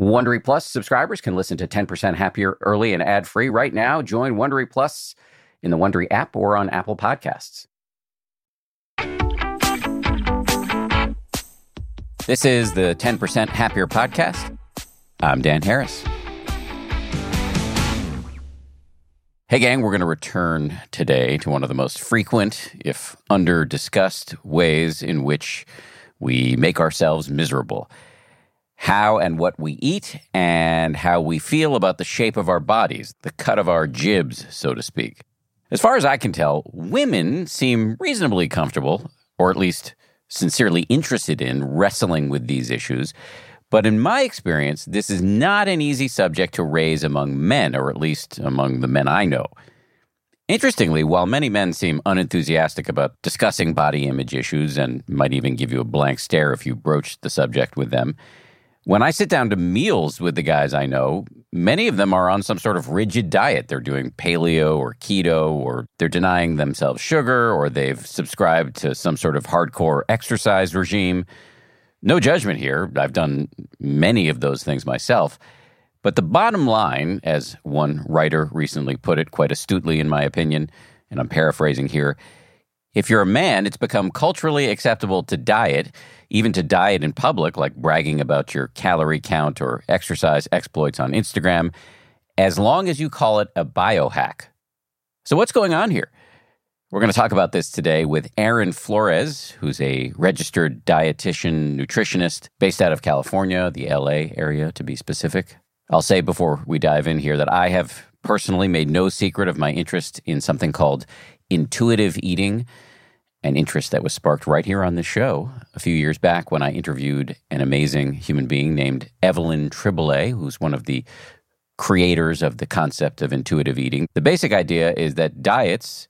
Wondery Plus subscribers can listen to 10% Happier early and ad free right now. Join Wondery Plus in the Wondery app or on Apple Podcasts. This is the 10% Happier podcast. I'm Dan Harris. Hey, gang, we're going to return today to one of the most frequent, if under discussed, ways in which we make ourselves miserable how and what we eat, and how we feel about the shape of our bodies, the cut of our jibs, so to speak. As far as I can tell, women seem reasonably comfortable, or at least sincerely interested in wrestling with these issues. But in my experience, this is not an easy subject to raise among men, or at least among the men I know. Interestingly, while many men seem unenthusiastic about discussing body image issues and might even give you a blank stare if you broach the subject with them, when I sit down to meals with the guys I know, many of them are on some sort of rigid diet. They're doing paleo or keto, or they're denying themselves sugar, or they've subscribed to some sort of hardcore exercise regime. No judgment here. I've done many of those things myself. But the bottom line, as one writer recently put it quite astutely, in my opinion, and I'm paraphrasing here if you're a man, it's become culturally acceptable to diet, even to diet in public, like bragging about your calorie count or exercise exploits on Instagram, as long as you call it a biohack. So, what's going on here? We're going to talk about this today with Aaron Flores, who's a registered dietitian nutritionist based out of California, the LA area to be specific. I'll say before we dive in here that I have personally made no secret of my interest in something called intuitive eating, an interest that was sparked right here on the show a few years back when I interviewed an amazing human being named Evelyn Tribole, who's one of the creators of the concept of intuitive eating. The basic idea is that diets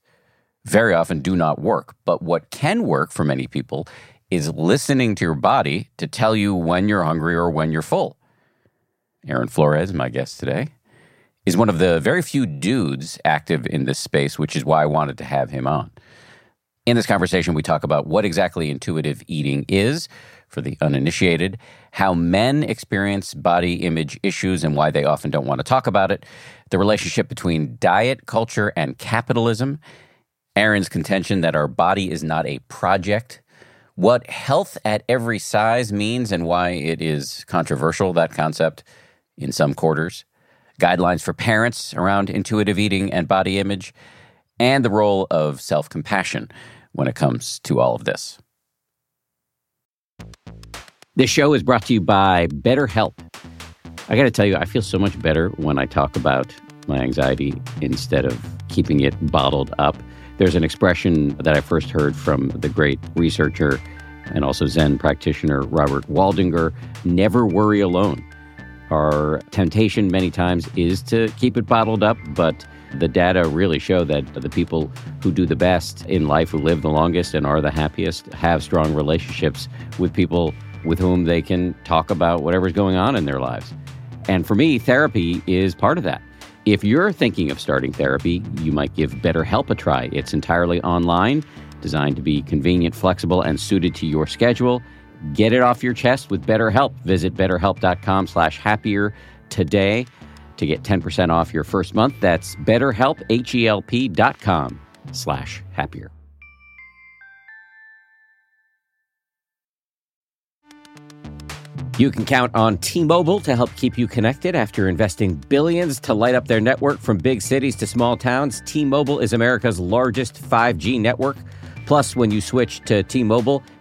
very often do not work, but what can work for many people is listening to your body to tell you when you're hungry or when you're full. Aaron Flores, my guest today is one of the very few dudes active in this space, which is why I wanted to have him on. In this conversation, we talk about what exactly intuitive eating is for the uninitiated, how men experience body image issues and why they often don't want to talk about it, the relationship between diet culture and capitalism, Aaron's contention that our body is not a project, what health at every size means and why it is controversial, that concept, in some quarters guidelines for parents around intuitive eating and body image, and the role of self compassion when it comes to all of this. This show is brought to you by BetterHelp. I got to tell you, I feel so much better when I talk about my anxiety instead of keeping it bottled up. There's an expression that I first heard from the great researcher and also Zen practitioner Robert Waldinger never worry alone. Our temptation many times is to keep it bottled up, but the data really show that the people who do the best in life, who live the longest and are the happiest, have strong relationships with people with whom they can talk about whatever's going on in their lives. And for me, therapy is part of that. If you're thinking of starting therapy, you might give BetterHelp a try. It's entirely online, designed to be convenient, flexible, and suited to your schedule. Get it off your chest with BetterHelp. Visit betterhelp.com slash happier today to get 10% off your first month. That's betterhelp, H-E-L-P dot com slash happier. You can count on T-Mobile to help keep you connected after investing billions to light up their network from big cities to small towns. T-Mobile is America's largest 5G network. Plus, when you switch to T-Mobile,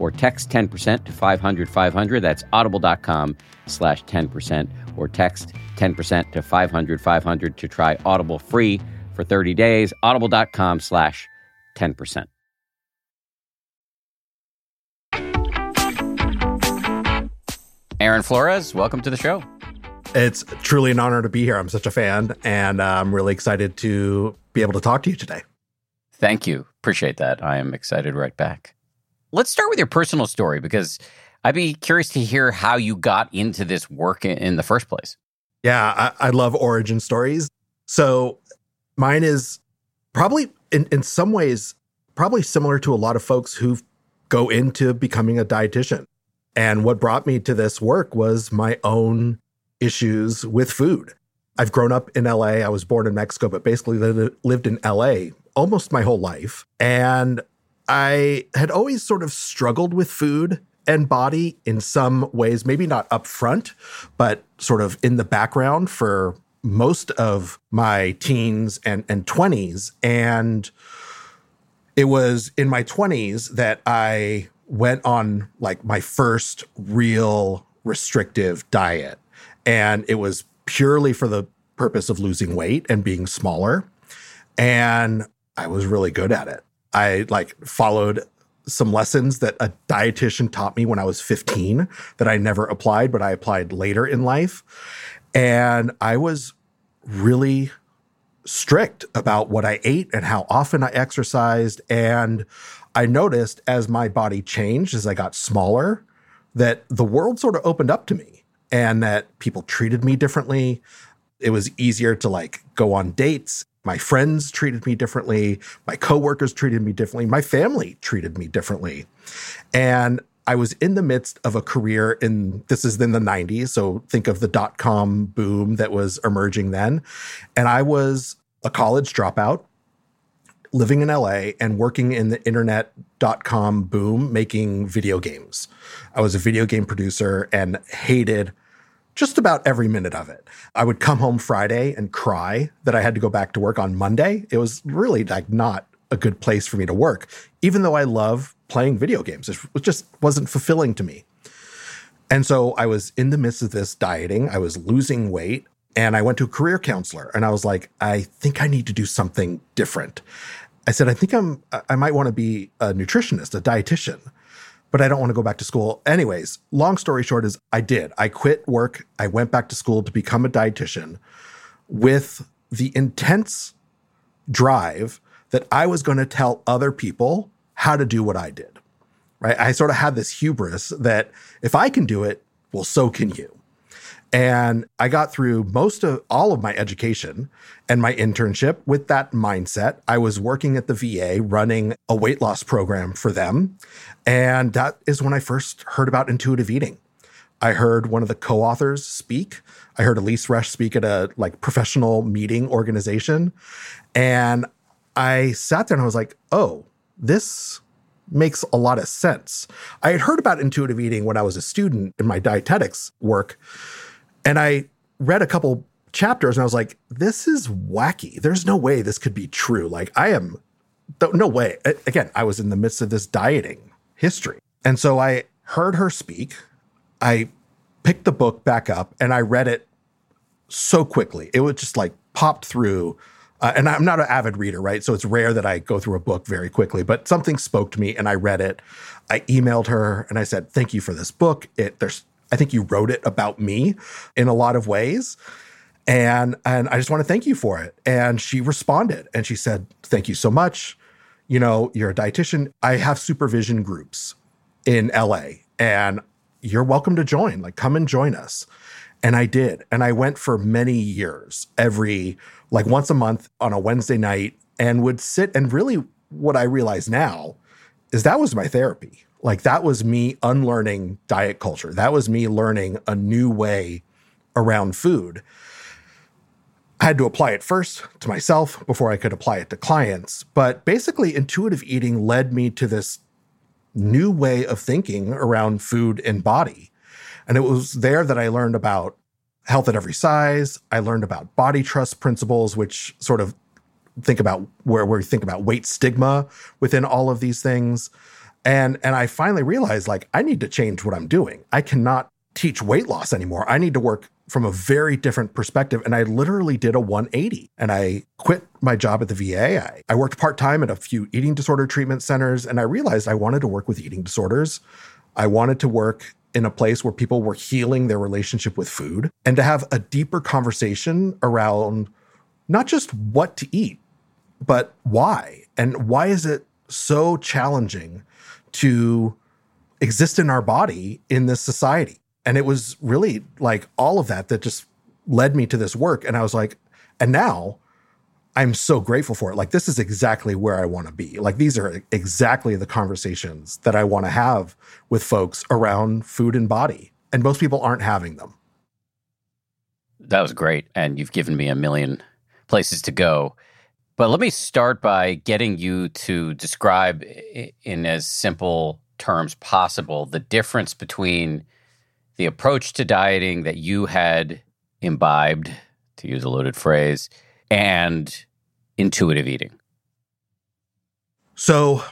or text 10% to 500 500. That's audible.com slash 10% or text 10% to 500 500 to try Audible free for 30 days. Audible.com slash 10%. Aaron Flores, welcome to the show. It's truly an honor to be here. I'm such a fan, and uh, I'm really excited to be able to talk to you today. Thank you. Appreciate that. I am excited right back. Let's start with your personal story because I'd be curious to hear how you got into this work in the first place. Yeah, I, I love origin stories. So mine is probably, in, in some ways, probably similar to a lot of folks who go into becoming a dietitian. And what brought me to this work was my own issues with food. I've grown up in LA. I was born in Mexico, but basically lived in LA almost my whole life. And I had always sort of struggled with food and body in some ways, maybe not up front, but sort of in the background for most of my teens and, and 20s. And it was in my 20s that I went on like my first real restrictive diet. And it was purely for the purpose of losing weight and being smaller. And I was really good at it. I like followed some lessons that a dietitian taught me when I was 15 that I never applied, but I applied later in life. And I was really strict about what I ate and how often I exercised. And I noticed as my body changed, as I got smaller, that the world sort of opened up to me and that people treated me differently. It was easier to like go on dates. My friends treated me differently. My coworkers treated me differently. My family treated me differently. And I was in the midst of a career in this is in the 90s. So think of the dot com boom that was emerging then. And I was a college dropout living in LA and working in the internet.com boom making video games. I was a video game producer and hated just about every minute of it. I would come home Friday and cry that I had to go back to work on Monday. It was really like not a good place for me to work, even though I love playing video games. It just wasn't fulfilling to me. And so I was in the midst of this dieting. I was losing weight and I went to a career counselor and I was like, I think I need to do something different. I said, I think I'm, I might want to be a nutritionist, a dietitian, but I don't want to go back to school. Anyways, long story short is I did. I quit work. I went back to school to become a dietitian with the intense drive that I was going to tell other people how to do what I did. Right. I sort of had this hubris that if I can do it, well, so can you. And I got through most of all of my education and my internship with that mindset. I was working at the VA running a weight loss program for them. And that is when I first heard about intuitive eating. I heard one of the co-authors speak. I heard Elyse Resch speak at a like professional meeting organization. And I sat there and I was like, oh, this makes a lot of sense. I had heard about intuitive eating when I was a student in my dietetics work and I read a couple chapters and I was like, this is wacky. There's no way this could be true. Like, I am, no way. Again, I was in the midst of this dieting history. And so I heard her speak. I picked the book back up and I read it so quickly. It was just like popped through. Uh, and I'm not an avid reader, right? So it's rare that I go through a book very quickly, but something spoke to me and I read it. I emailed her and I said, Thank you for this book. It, there's I think you wrote it about me in a lot of ways. And and I just want to thank you for it. And she responded and she said, "Thank you so much. You know, you're a dietitian. I have supervision groups in LA and you're welcome to join. Like come and join us." And I did. And I went for many years, every like once a month on a Wednesday night and would sit and really what I realize now is that was my therapy. Like that was me unlearning diet culture. That was me learning a new way around food. I had to apply it first to myself before I could apply it to clients. But basically, intuitive eating led me to this new way of thinking around food and body. And it was there that I learned about health at every size. I learned about body trust principles, which sort of think about where, we think about weight stigma within all of these things. And and I finally realized like I need to change what I'm doing. I cannot teach weight loss anymore. I need to work from a very different perspective. And I literally did a 180 and I quit my job at the VA. I, I worked part time at a few eating disorder treatment centers and I realized I wanted to work with eating disorders. I wanted to work in a place where people were healing their relationship with food and to have a deeper conversation around not just what to eat, but why. And why is it so challenging to exist in our body in this society? And it was really like all of that that just led me to this work. And I was like, and now I'm so grateful for it. Like, this is exactly where I want to be. Like, these are exactly the conversations that I want to have with folks around food and body. And most people aren't having them. That was great. And you've given me a million places to go. But let me start by getting you to describe in as simple terms possible the difference between the approach to dieting that you had imbibed, to use a loaded phrase, and intuitive eating? So,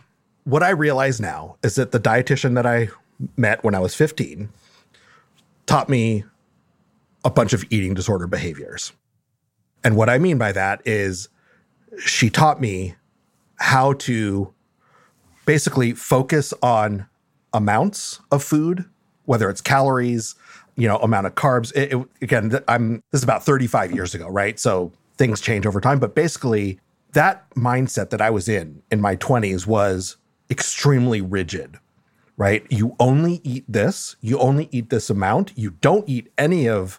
what I realize now is that the dietitian that I met when I was 15 taught me a bunch of eating disorder behaviors. And what I mean by that is she taught me how to basically focus on amounts of food whether it's calories, you know, amount of carbs. It, it, again, I'm this is about 35 years ago, right? So things change over time, but basically that mindset that I was in in my 20s was extremely rigid, right? You only eat this, you only eat this amount, you don't eat any of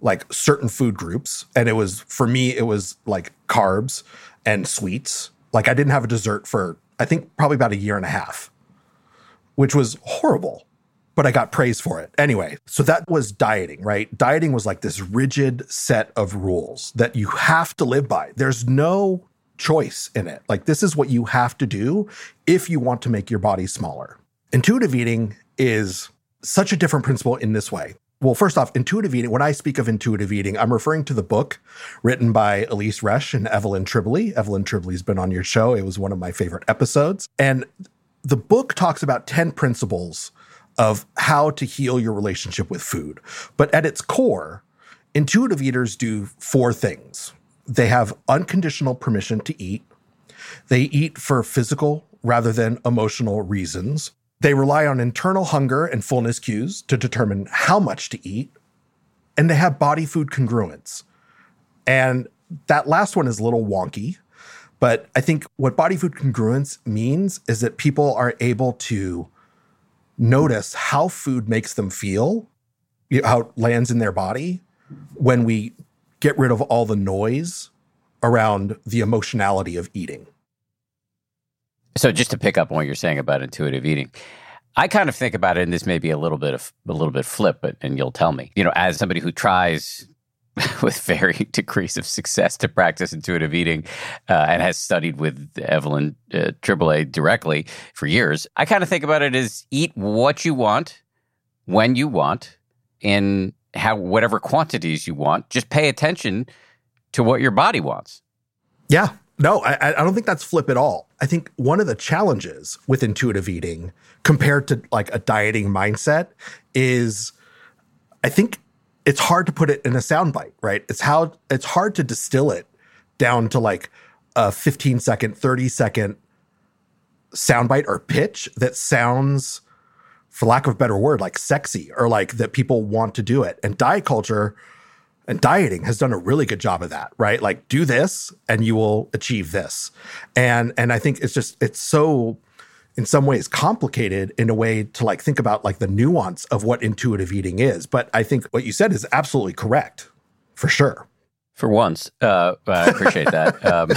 like certain food groups. And it was for me, it was like carbs and sweets. Like I didn't have a dessert for I think probably about a year and a half, which was horrible but I got praise for it. Anyway, so that was dieting, right? Dieting was like this rigid set of rules that you have to live by. There's no choice in it. Like, this is what you have to do if you want to make your body smaller. Intuitive eating is such a different principle in this way. Well, first off, intuitive eating, when I speak of intuitive eating, I'm referring to the book written by Elyse Resch and Evelyn Tribole. Evelyn Tribole's been on your show. It was one of my favorite episodes. And the book talks about 10 principles of how to heal your relationship with food. But at its core, intuitive eaters do four things they have unconditional permission to eat, they eat for physical rather than emotional reasons. They rely on internal hunger and fullness cues to determine how much to eat, and they have body food congruence. And that last one is a little wonky, but I think what body food congruence means is that people are able to notice how food makes them feel, how it lands in their body when we get rid of all the noise around the emotionality of eating. So just to pick up on what you're saying about intuitive eating, I kind of think about it, and this may be a little bit of a little bit flip, but and you'll tell me. You know, as somebody who tries with varying degrees of success to practice intuitive eating uh, and has studied with Evelyn uh, Tribole directly for years. I kind of think about it as eat what you want, when you want, in how whatever quantities you want. Just pay attention to what your body wants. Yeah. No, I, I don't think that's flip at all. I think one of the challenges with intuitive eating compared to like a dieting mindset is I think it's hard to put it in a soundbite, right? It's how it's hard to distill it down to like a 15 second, 30 second soundbite or pitch that sounds, for lack of a better word, like sexy or like that people want to do it. And diet culture and dieting has done a really good job of that, right? Like do this and you will achieve this. And and I think it's just it's so in some ways complicated in a way to like think about like the nuance of what intuitive eating is. But I think what you said is absolutely correct for sure. For once, uh, I appreciate that. Um,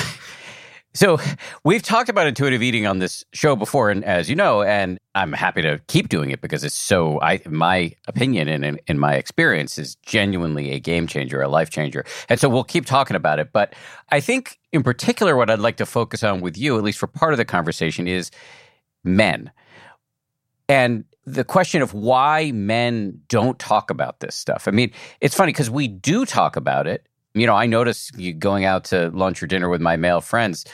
So we've talked about intuitive eating on this show before, and as you know, and I'm happy to keep doing it because it's so. I my opinion and in, in my experience is genuinely a game changer, a life changer, and so we'll keep talking about it. But I think, in particular, what I'd like to focus on with you, at least for part of the conversation, is men, and the question of why men don't talk about this stuff. I mean, it's funny because we do talk about it you know, I notice you going out to lunch or dinner with my male friends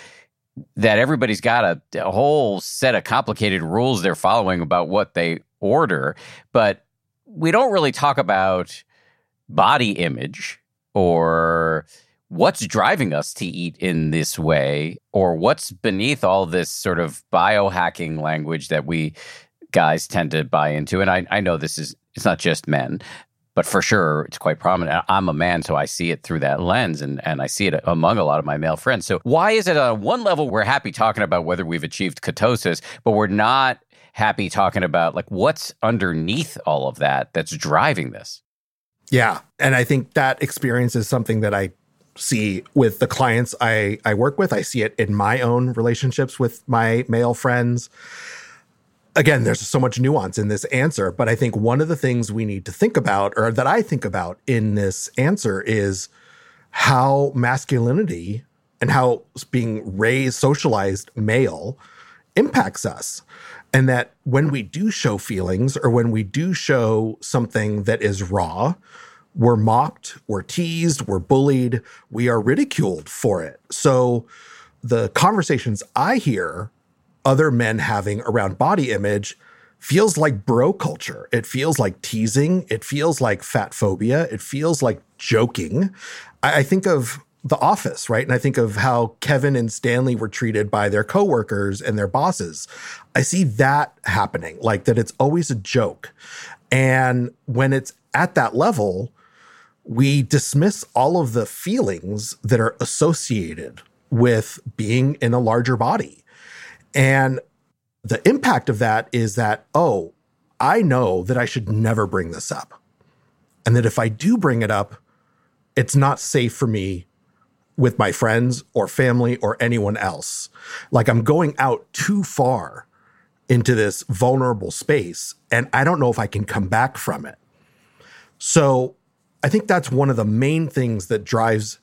that everybody's got a, a, whole set of complicated rules they're following about what they order, but we don't really talk about body image or what's driving us to eat in this way or what's beneath all this sort of biohacking language that we guys tend to buy into and I, I know this is it's not just men but for sure it's quite prominent. I'm a man, so I see it through that lens and, and I see it among a lot of my male friends. So why is it on one level we're happy talking about whether we've achieved ketosis, but we're not happy talking about like what's underneath all of that that's driving this? Yeah. And I think that experience is something that I see with the clients I, I work with. I see it in my own relationships with my male friends again, there's so much nuance in this answer, but I think one of the things we need to think about, or that I think about in this answer, is how masculinity and how being raised, socialized male impacts us. And that when we do show feelings or when we do show something that is raw, we're mocked, we're teased, we're bullied, we are ridiculed for it. So the conversations I hear other men having around body image feels like bro culture. It feels like teasing. It feels like fat phobia. It feels like joking. I, I think of The Office, right? And I think of how Kevin and Stanley were treated by their coworkers and their bosses. I see that happening, like that it's always a joke. And when it's at that level, we dismiss all of the feelings that are associated with being in a larger body. And the impact of that is that, oh, I know that I should never bring this up. And that if I do bring it up, it's not safe for me with my friends or family or anyone else. Like I'm going out too far into this vulnerable space and I don't know if I can come back from it. So I think that's one of the main things that drives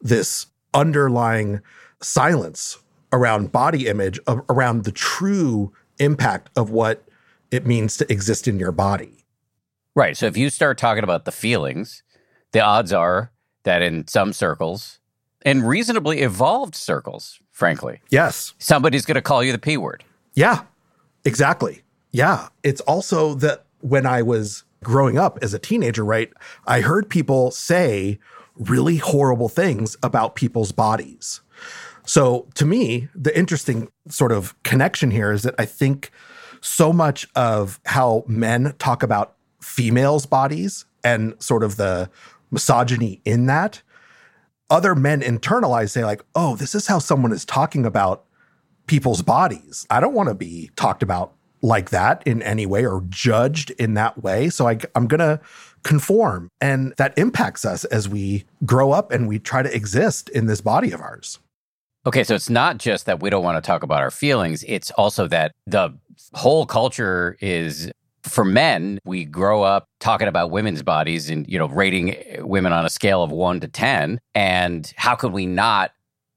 this underlying silence around body image, around the true impact of what it means to exist in your body. Right. So if you start talking about the feelings, the odds are that in some circles, in reasonably evolved circles, frankly, yes, somebody's going to call you the P word. Yeah, exactly. Yeah. It's also that when I was growing up as a teenager, right, I heard people say really horrible things about people's bodies. So to me, the interesting sort of connection here is that I think so much of how men talk about females' bodies and sort of the misogyny in that, other men internalize, say, like, oh, this is how someone is talking about people's bodies. I don't want to be talked about like that in any way or judged in that way. So I, I'm going to conform. And that impacts us as we grow up and we try to exist in this body of ours. Okay, so it's not just that we don't want to talk about our feelings, it's also that the whole culture is for men, we grow up talking about women's bodies and, you know, rating eh, women on a scale of 1 to 10, and how could we not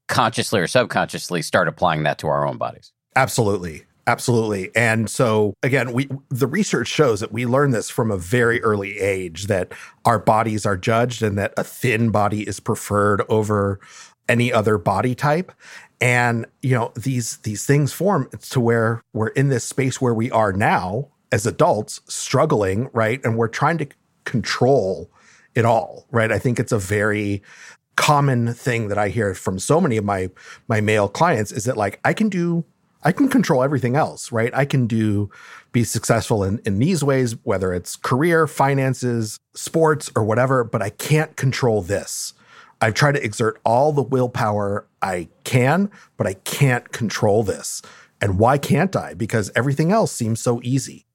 consciously or subconsciously start applying that to our own bodies? Absolutely. Absolutely. And so again, we the research shows that we learn this from a very early age that our bodies are judged and that a thin body is preferred over any other body type. And you know these these things form to where we're in this space where we are now as adults struggling right? And we're trying to control it all right? I think it's a very common thing that i hear from so many of my my male clients is that like i can do i can control everything else right? I can do be successful in in these ways whether it's career finances sports or whatever but i can't control this I've tried to exert all the willpower I can, but I can't control this. And why can't I? Because everything else seems so easy.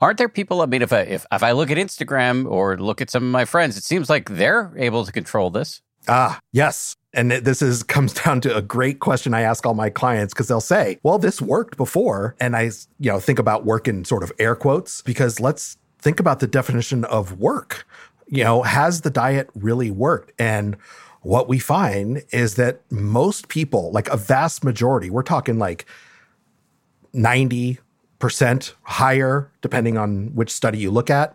Aren't there people? I mean, if I if, if I look at Instagram or look at some of my friends, it seems like they're able to control this. Ah, yes. And this is comes down to a great question I ask all my clients because they'll say, "Well, this worked before." And I, you know, think about work in sort of air quotes because let's think about the definition of work. You know, has the diet really worked? And what we find is that most people, like a vast majority, we're talking like 90% higher, depending on which study you look at,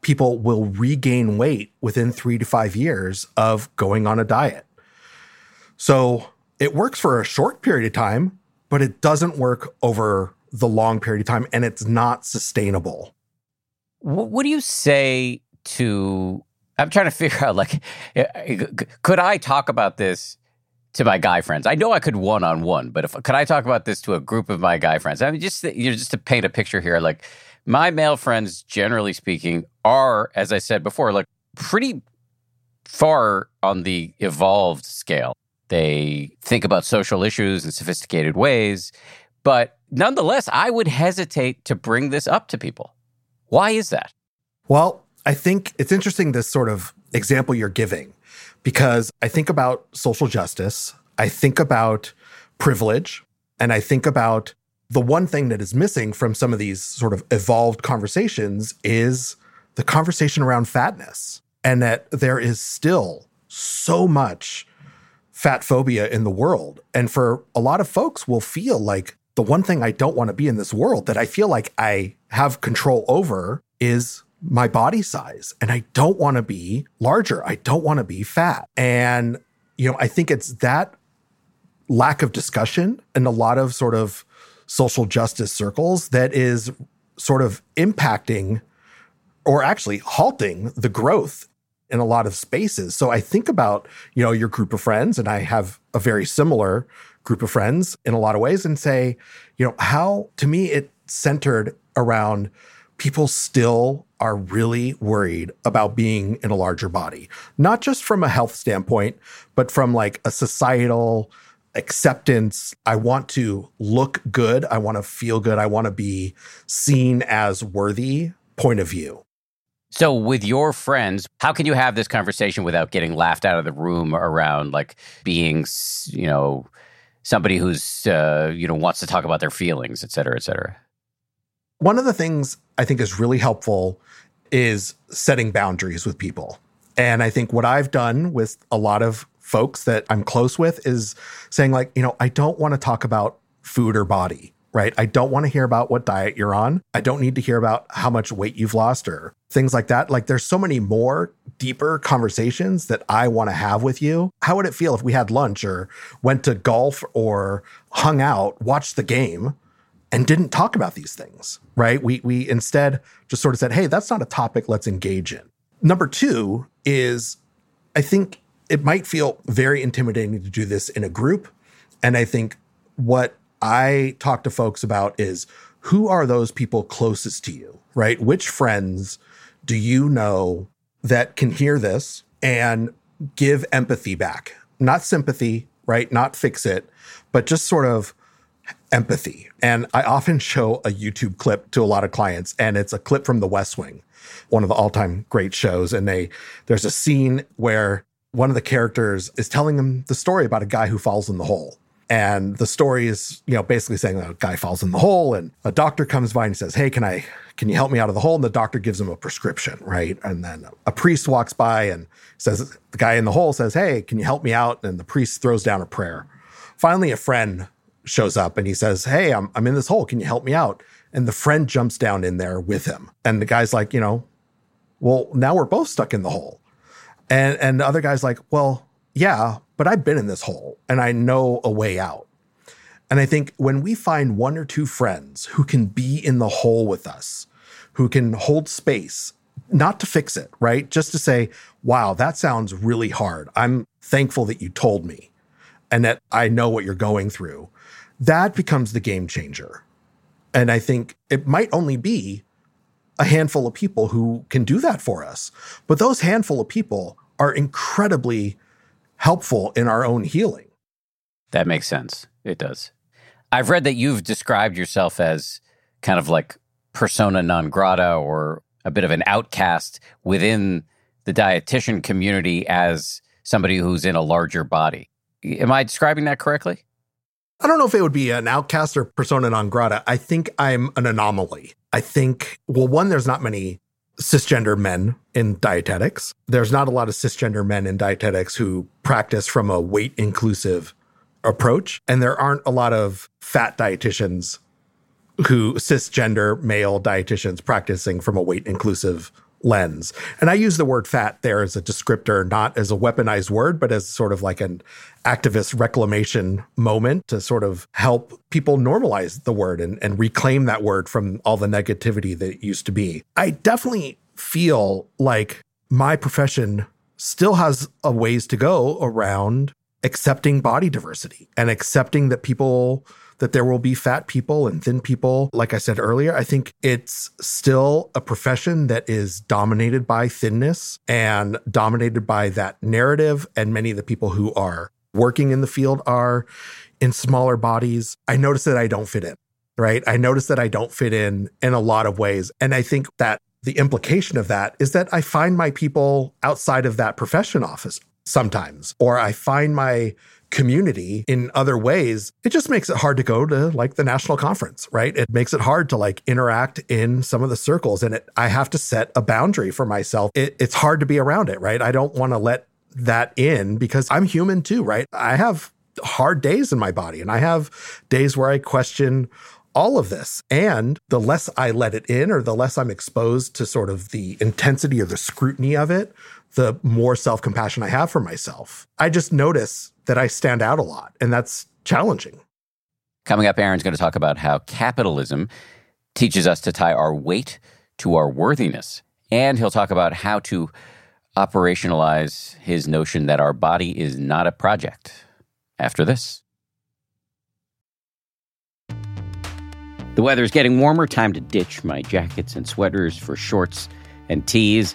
people will regain weight within three to five years of going on a diet. So it works for a short period of time, but it doesn't work over the long period of time and it's not sustainable. What do you say to? I'm trying to figure out like, eh, eh, could I talk about this to my guy friends? I know I could one on one, but if could I talk about this to a group of my guy friends? I mean, just you know, just to paint a picture here, like my male friends, generally speaking, are, as I said before, like pretty far on the evolved scale. They think about social issues in sophisticated ways. But nonetheless, I would hesitate to bring this up to people. Why is that? Well, I think it's interesting this sort of example you're giving because I think about social justice, I think about privilege, and I think about the one thing that is missing from some of these sort of evolved conversations is the conversation around fatness, and that there is still so much fat phobia in the world. And for a lot of folks, will feel like the one thing I don't want to be in this world that I feel like I have control over is my body size. And I don't want to be larger. I don't want to be fat. And, you know, I think it's that lack of discussion and a lot of sort of social justice circles that is sort of impacting or actually halting the growth in a lot of spaces. So I think about, you know, your group of friends and I have a very similar group of friends in a lot of ways and say, you know, how to me it centered around people still are really worried about being in a larger body, not just from a health standpoint, but from like a societal acceptance. I want to look good. I want to feel good. I want to be seen as worthy point of view. So, with your friends, how can you have this conversation without getting laughed out of the room around like being, you know, somebody who's, uh, you know, wants to talk about their feelings, et cetera, et cetera? One of the things I think is really helpful is setting boundaries with people. And I think what I've done with a lot of folks that I'm close with is saying, like, you know, I don't want to talk about food or body, right? I don't want to hear about what diet you're on. I don't need to hear about how much weight you've lost or things like that. Like, there's so many more deeper conversations that I want to have with you. How would it feel if we had lunch or went to golf or hung out, watched the game? And didn't talk about these things, right? We we instead just sort of said, "Hey, that's not a topic let's engage in." Number 2 is I think it might feel very intimidating to do this in a group. And I think what I talk to folks about is who are those people closest to you, right? Which friends do you know that can hear this and give empathy back? Not sympathy, right? Not fix it, but just sort of empathy. And I often show a YouTube clip to a lot of clients, and it's a clip from The West Wing, one of the all-time great shows. And they there's a scene where one of the characters is telling them the story about a guy who falls in the hole. And the story is, you know, basically saying a guy falls in the hole and a doctor comes by and says, Hey, can I, can you help me out of the hole? And the doctor gives him a prescription, right? And then a priest walks by and says, The guy in the hole says, Hey, can you help me out? And the priest throws down a prayer. Finally, a friend shows up and he says, Hey, I'm, I'm in this hole. Can you help me out? And the friend jumps down in there with him. And the guy's like, You know, well, now we're both stuck in the hole. And and the other guy's like, well, yeah, but I've been in this hole and I know a way out. And I think when we find one or two friends who can be in the hole with us, who can hold space, not to fix it, right? Just to say, wow, that sounds really hard. I'm thankful that you told me and that I know what you're going through. That becomes the game changer. And I think it might only be a handful of people who can do that for us. But those handful of people are incredibly helpful in our own healing. That makes sense. It does. I've read that you've described yourself as kind of like persona non grata or a bit of an outcast within the dietitian community as somebody who's in a larger body. Am I describing that correctly? I don't know if it would be an outcast or persona non grata. I think I'm an anomaly. I think, well, one, there's not many cisgender men in dietetics. There's not a lot of cisgender men in dietetics who practice from a weight inclusive approach. And there aren't a lot of fat dietitians who cisgender male dietitians practicing from a weight inclusive lens. And I use the word fat there as a descriptor, not as a weaponized word, but as sort of like an activist reclamation moment to sort of help people normalize the word and, and reclaim that word from all the negativity that it used to be. I definitely feel like my profession still has a ways to go around accepting body diversity and accepting that people that there will be fat people and thin people. Like I said earlier, I think it's still a profession that is dominated by thinness and dominated by that narrative. And many of the people who are working in the field are in smaller bodies. I notice that I don't fit in, right? I notice that I don't fit in in a lot of ways. And I think that the implication of that is that I find my people outside of that profession office sometimes, or I find my community in other ways, it just makes it hard to go to like the national conference, right? It makes it hard to like interact in some of the circles. And it, I have to set a boundary for myself. It, it's hard to be around it, right? I don't want to let that in because I'm human too, right? I have hard days in my body and I have days where I question all of this. And the less I let it in or the less I'm exposed to sort of the intensity or the scrutiny of it, the more self compassion I have for myself. I just notice that I stand out a lot, and that's challenging. Coming up, Aaron's going to talk about how capitalism teaches us to tie our weight to our worthiness. And he'll talk about how to operationalize his notion that our body is not a project. After this. The weather is getting warmer. Time to ditch my jackets and sweaters for shorts and tees.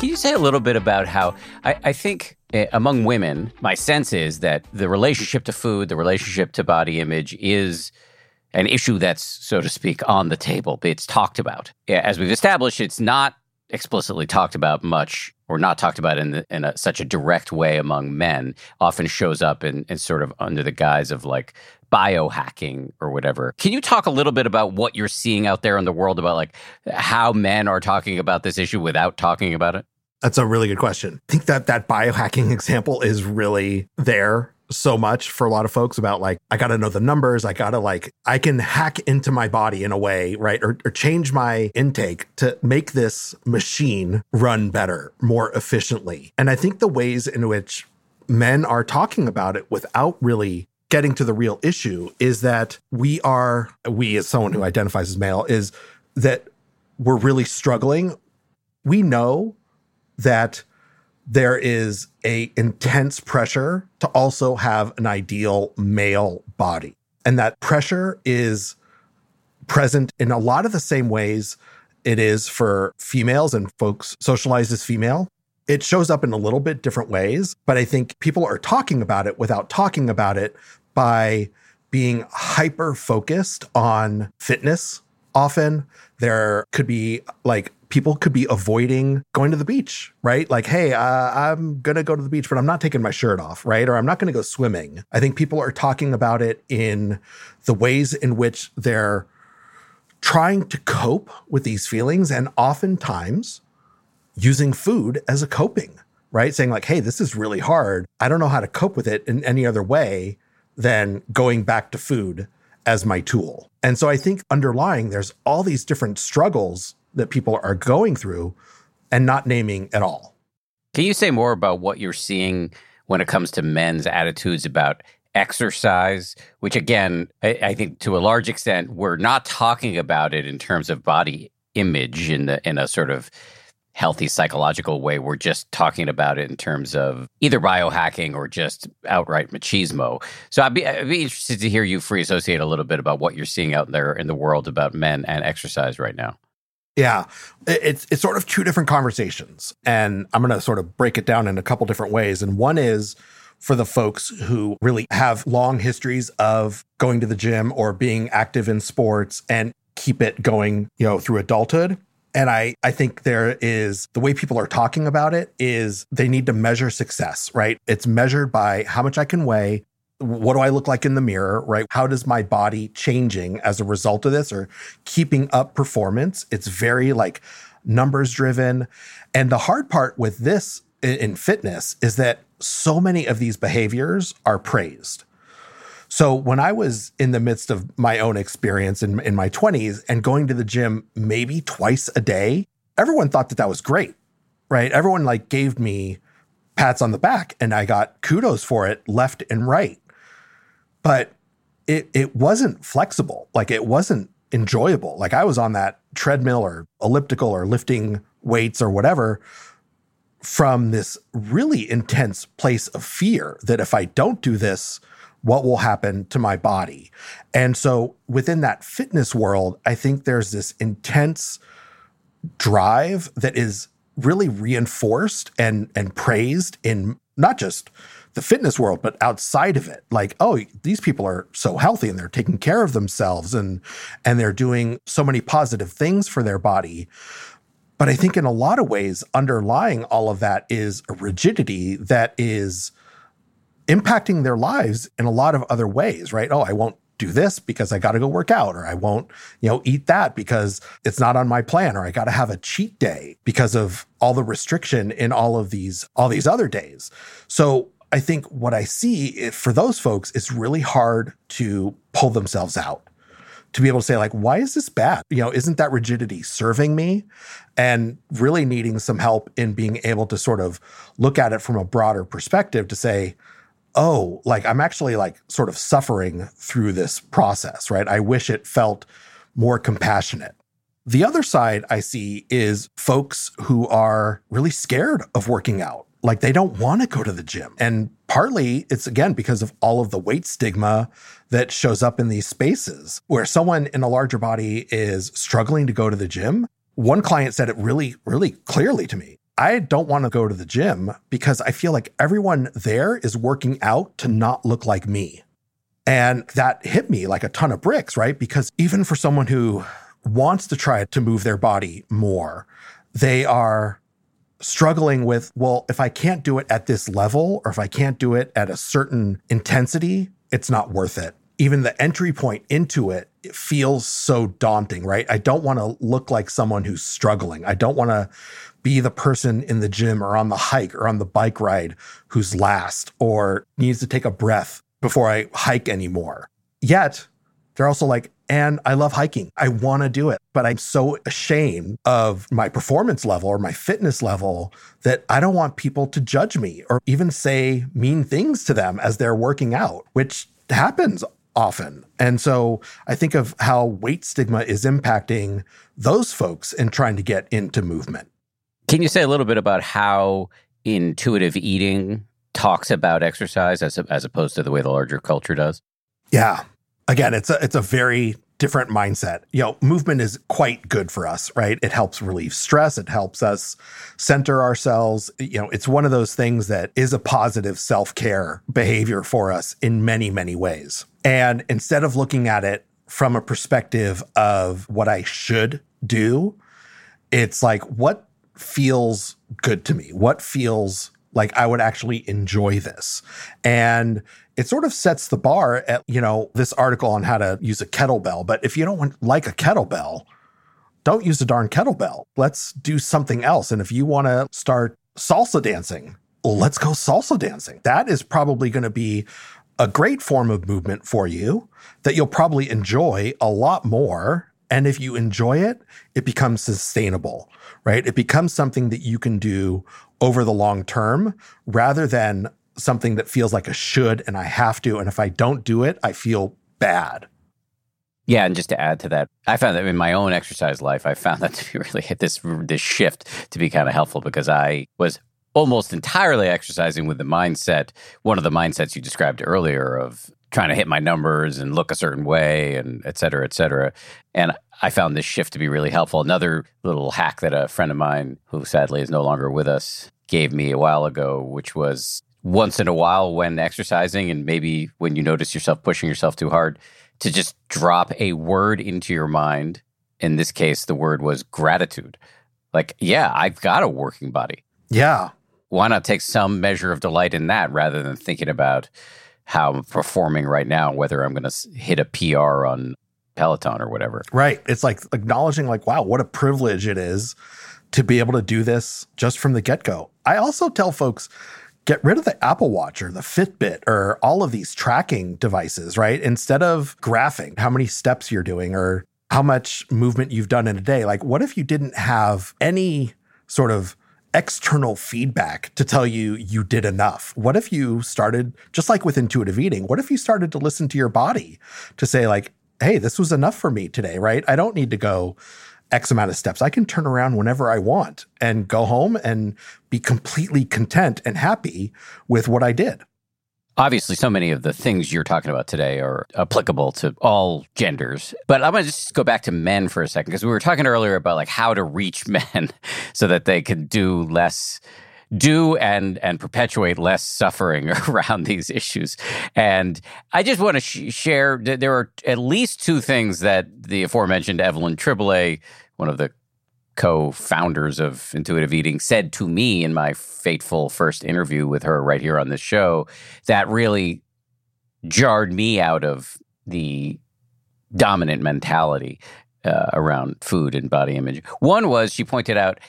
Can you say a little bit about how I, I think uh, among women, my sense is that the relationship to food, the relationship to body image is an issue that's, so to speak, on the table. It's talked about. As we've established, it's not explicitly talked about much or not talked about in, the, in a, such a direct way among men often shows up in, in sort of under the guise of like biohacking or whatever. Can you talk a little bit about what you're seeing out there in the world about like how men are talking about this issue without talking about it? That's a really good question. I think that that biohacking example is really there so much for a lot of folks about like I got to know the numbers, I got to like I can hack into my body in a way, right? Or, or change my intake to make this machine run better, more efficiently. And I think the ways in which men are talking about it without really getting to the real issue is that we are we as someone who identifies as male is that we're really struggling. We know that there is a intense pressure to also have an ideal male body. And that pressure is present in a lot of the same ways it is for females and folks socialized as female. It shows up in a little bit different ways, but I think people are talking about it without talking about it by being hyper focused on fitness. Often there could be like people could be avoiding going to the beach, right? Like, hey, uh, I'm going to go to the beach, but I'm not taking my shirt off, right? Or I'm not going to go swimming. I think people are talking about it in the ways in which they're trying to cope with these feelings and oftentimes using food as a coping, right? Saying, like, hey, this is really hard. I don't know how to cope with it in any other way than going back to food as my tool. And so I think underlying there's all these different struggles that people are going through and not naming at all. Can you say more about what you're seeing when it comes to men's attitudes about exercise, which again, I, I think to a large extent, we're not talking about it in terms of body image in the in a sort of healthy psychological way. We're just talking about it in terms of either biohacking or just outright machismo. So I'd be, I'd be interested to hear you free associate a little bit about what you're seeing out there in the world about men and exercise right now. Yeah, it's it's sort of two different conversations, and I'm going to sort of break it down in a couple different ways. And one is for the folks who really have long histories of going to the gym or being active in sports and keep it going, you know, through adulthood. And I, I think there is the way people are talking about it is they need to measure success, right? It's measured by how much I can weigh, what do I look like in the mirror, right? How does my body changing as a result of this or keeping up performance? It's very like numbers driven. And the hard part with this in fitness is that so many of these behaviors are praised. So when I was in the midst of my own experience in, in my 20s and going to the gym maybe twice a day, everyone thought that that was great, right? Everyone like gave me pats on the back and I got kudos for it left and right but it it wasn't flexible. Like it wasn't enjoyable. Like I was on that treadmill or elliptical or lifting weights or whatever from this really intense place of fear that if I don't do this, what will happen to my body? And so within that fitness world, I think there's this intense drive that is really reinforced and and praised in not just the fitness world, but outside of it. Like, oh, these people are so healthy and they're taking care of themselves and and they're doing so many positive things for their body. But I think in a lot of ways, underlying all of that is a rigidity that is impacting their lives in a lot of other ways, right? Oh, I won't do this because I got to go work out or I won't, you know, eat that because it's not on my plan or I got to have a cheat day because of all the restriction in all of these all these other days. So I think what I see eh, for those folks, it's really hard to pull themselves out to be able to say like why is this bad you know isn't that rigidity serving me and really needing some help in being able to sort of look at it from a broader perspective to say oh like i'm actually like sort of suffering through this process right i wish it felt more compassionate the other side i see is folks who are really scared of working out like they don't want to go to the gym. And partly it's again because of all of the weight stigma that shows up in these spaces where someone in a larger body is struggling to go to the gym. One client said it really, really clearly to me. I don't want to go to the gym because I feel like everyone there is working out to not look like me. And that hit me like a ton of bricks, right? Because even for someone who wants to try to move their body more, they are struggling with, well, if I can't do it at this level or if I can't do it at a certain intensity, it's not worth it. Even the entry point into it, it feels so daunting, right? I don't want to look like someone who's struggling. I don't want to be the person in the gym or on the hike or on the bike ride who's last or needs to take a breath before I hike anymore. Yet, they're also like, and I love hiking. I want to do it, but I'm so ashamed of my performance level or my fitness level that I don't want people to judge me or even say mean things to them as they're working out, which happens often. And so I think of how weight stigma is impacting those folks in trying to get into movement. Can you say a little bit about how intuitive eating talks about exercise as, as opposed to the way the larger culture does? Yeah again, it's a it's a very different mindset. You know, movement is quite good for us, right? It helps relieve stress, it helps us center ourselves. You know, it's one of those things that is a positive self-care behavior for us in many, many ways. And instead of looking at it from a perspective of what I should do, it's like what feels good to me? What feels like I would actually enjoy this. And it sort of sets the bar at, you know, this article on how to use a kettlebell. But if you don't want, like a kettlebell, don't use a darn kettlebell. Let's do something else. And if you want to start salsa dancing, well, let's go salsa dancing. That is probably going to be a great form of movement for you that you'll probably enjoy a lot more. And if you enjoy it, it becomes sustainable, right? It becomes something that you can do over the long term rather than something that feels like a should and I have to. And if I don't do it, I feel bad. Yeah, and just to add to that, I found that in my own exercise life, I found that to be really this this shift to be kind of helpful because I was almost entirely exercising with the mindset, one of the mindsets you described earlier of trying to hit my numbers and look a certain way and et cetera, et cetera. And I found this shift to be really helpful. Another little hack that a friend of mine, who sadly is no longer with us, gave me a while ago, which was once in a while when exercising and maybe when you notice yourself pushing yourself too hard, to just drop a word into your mind. In this case, the word was gratitude. Like, yeah, I've got a working body. Yeah. Why not take some measure of delight in that rather than thinking about how I'm performing right now, whether I'm going to hit a PR on Peloton or whatever. Right. It's like acknowledging, like, wow, what a privilege it is to be able to do this just from the get go. I also tell folks, get rid of the Apple Watch or the Fitbit or all of these tracking devices, right? Instead of graphing how many steps you're doing or how much movement you've done in a day, like, what if you didn't have any sort of external feedback to tell you you did enough? What if you started, just like with intuitive eating, what if you started to listen to your body to say, like, hey, this was enough for me today, right? I don't need to go X amount of steps. I can turn around whenever I want and go home and be completely content and happy with what I did. Obviously, so many of the things you're talking about today are applicable to all genders. But I'm going to just go back to men for a second because we were talking earlier about like how to reach men so that they can do less do and and perpetuate less suffering around these issues. And I just want to sh- share that there are at least two things that the aforementioned Evelyn Tribole, one of the co-founders of intuitive eating said to me in my fateful first interview with her right here on this show that really jarred me out of the dominant mentality uh, around food and body image. One was she pointed out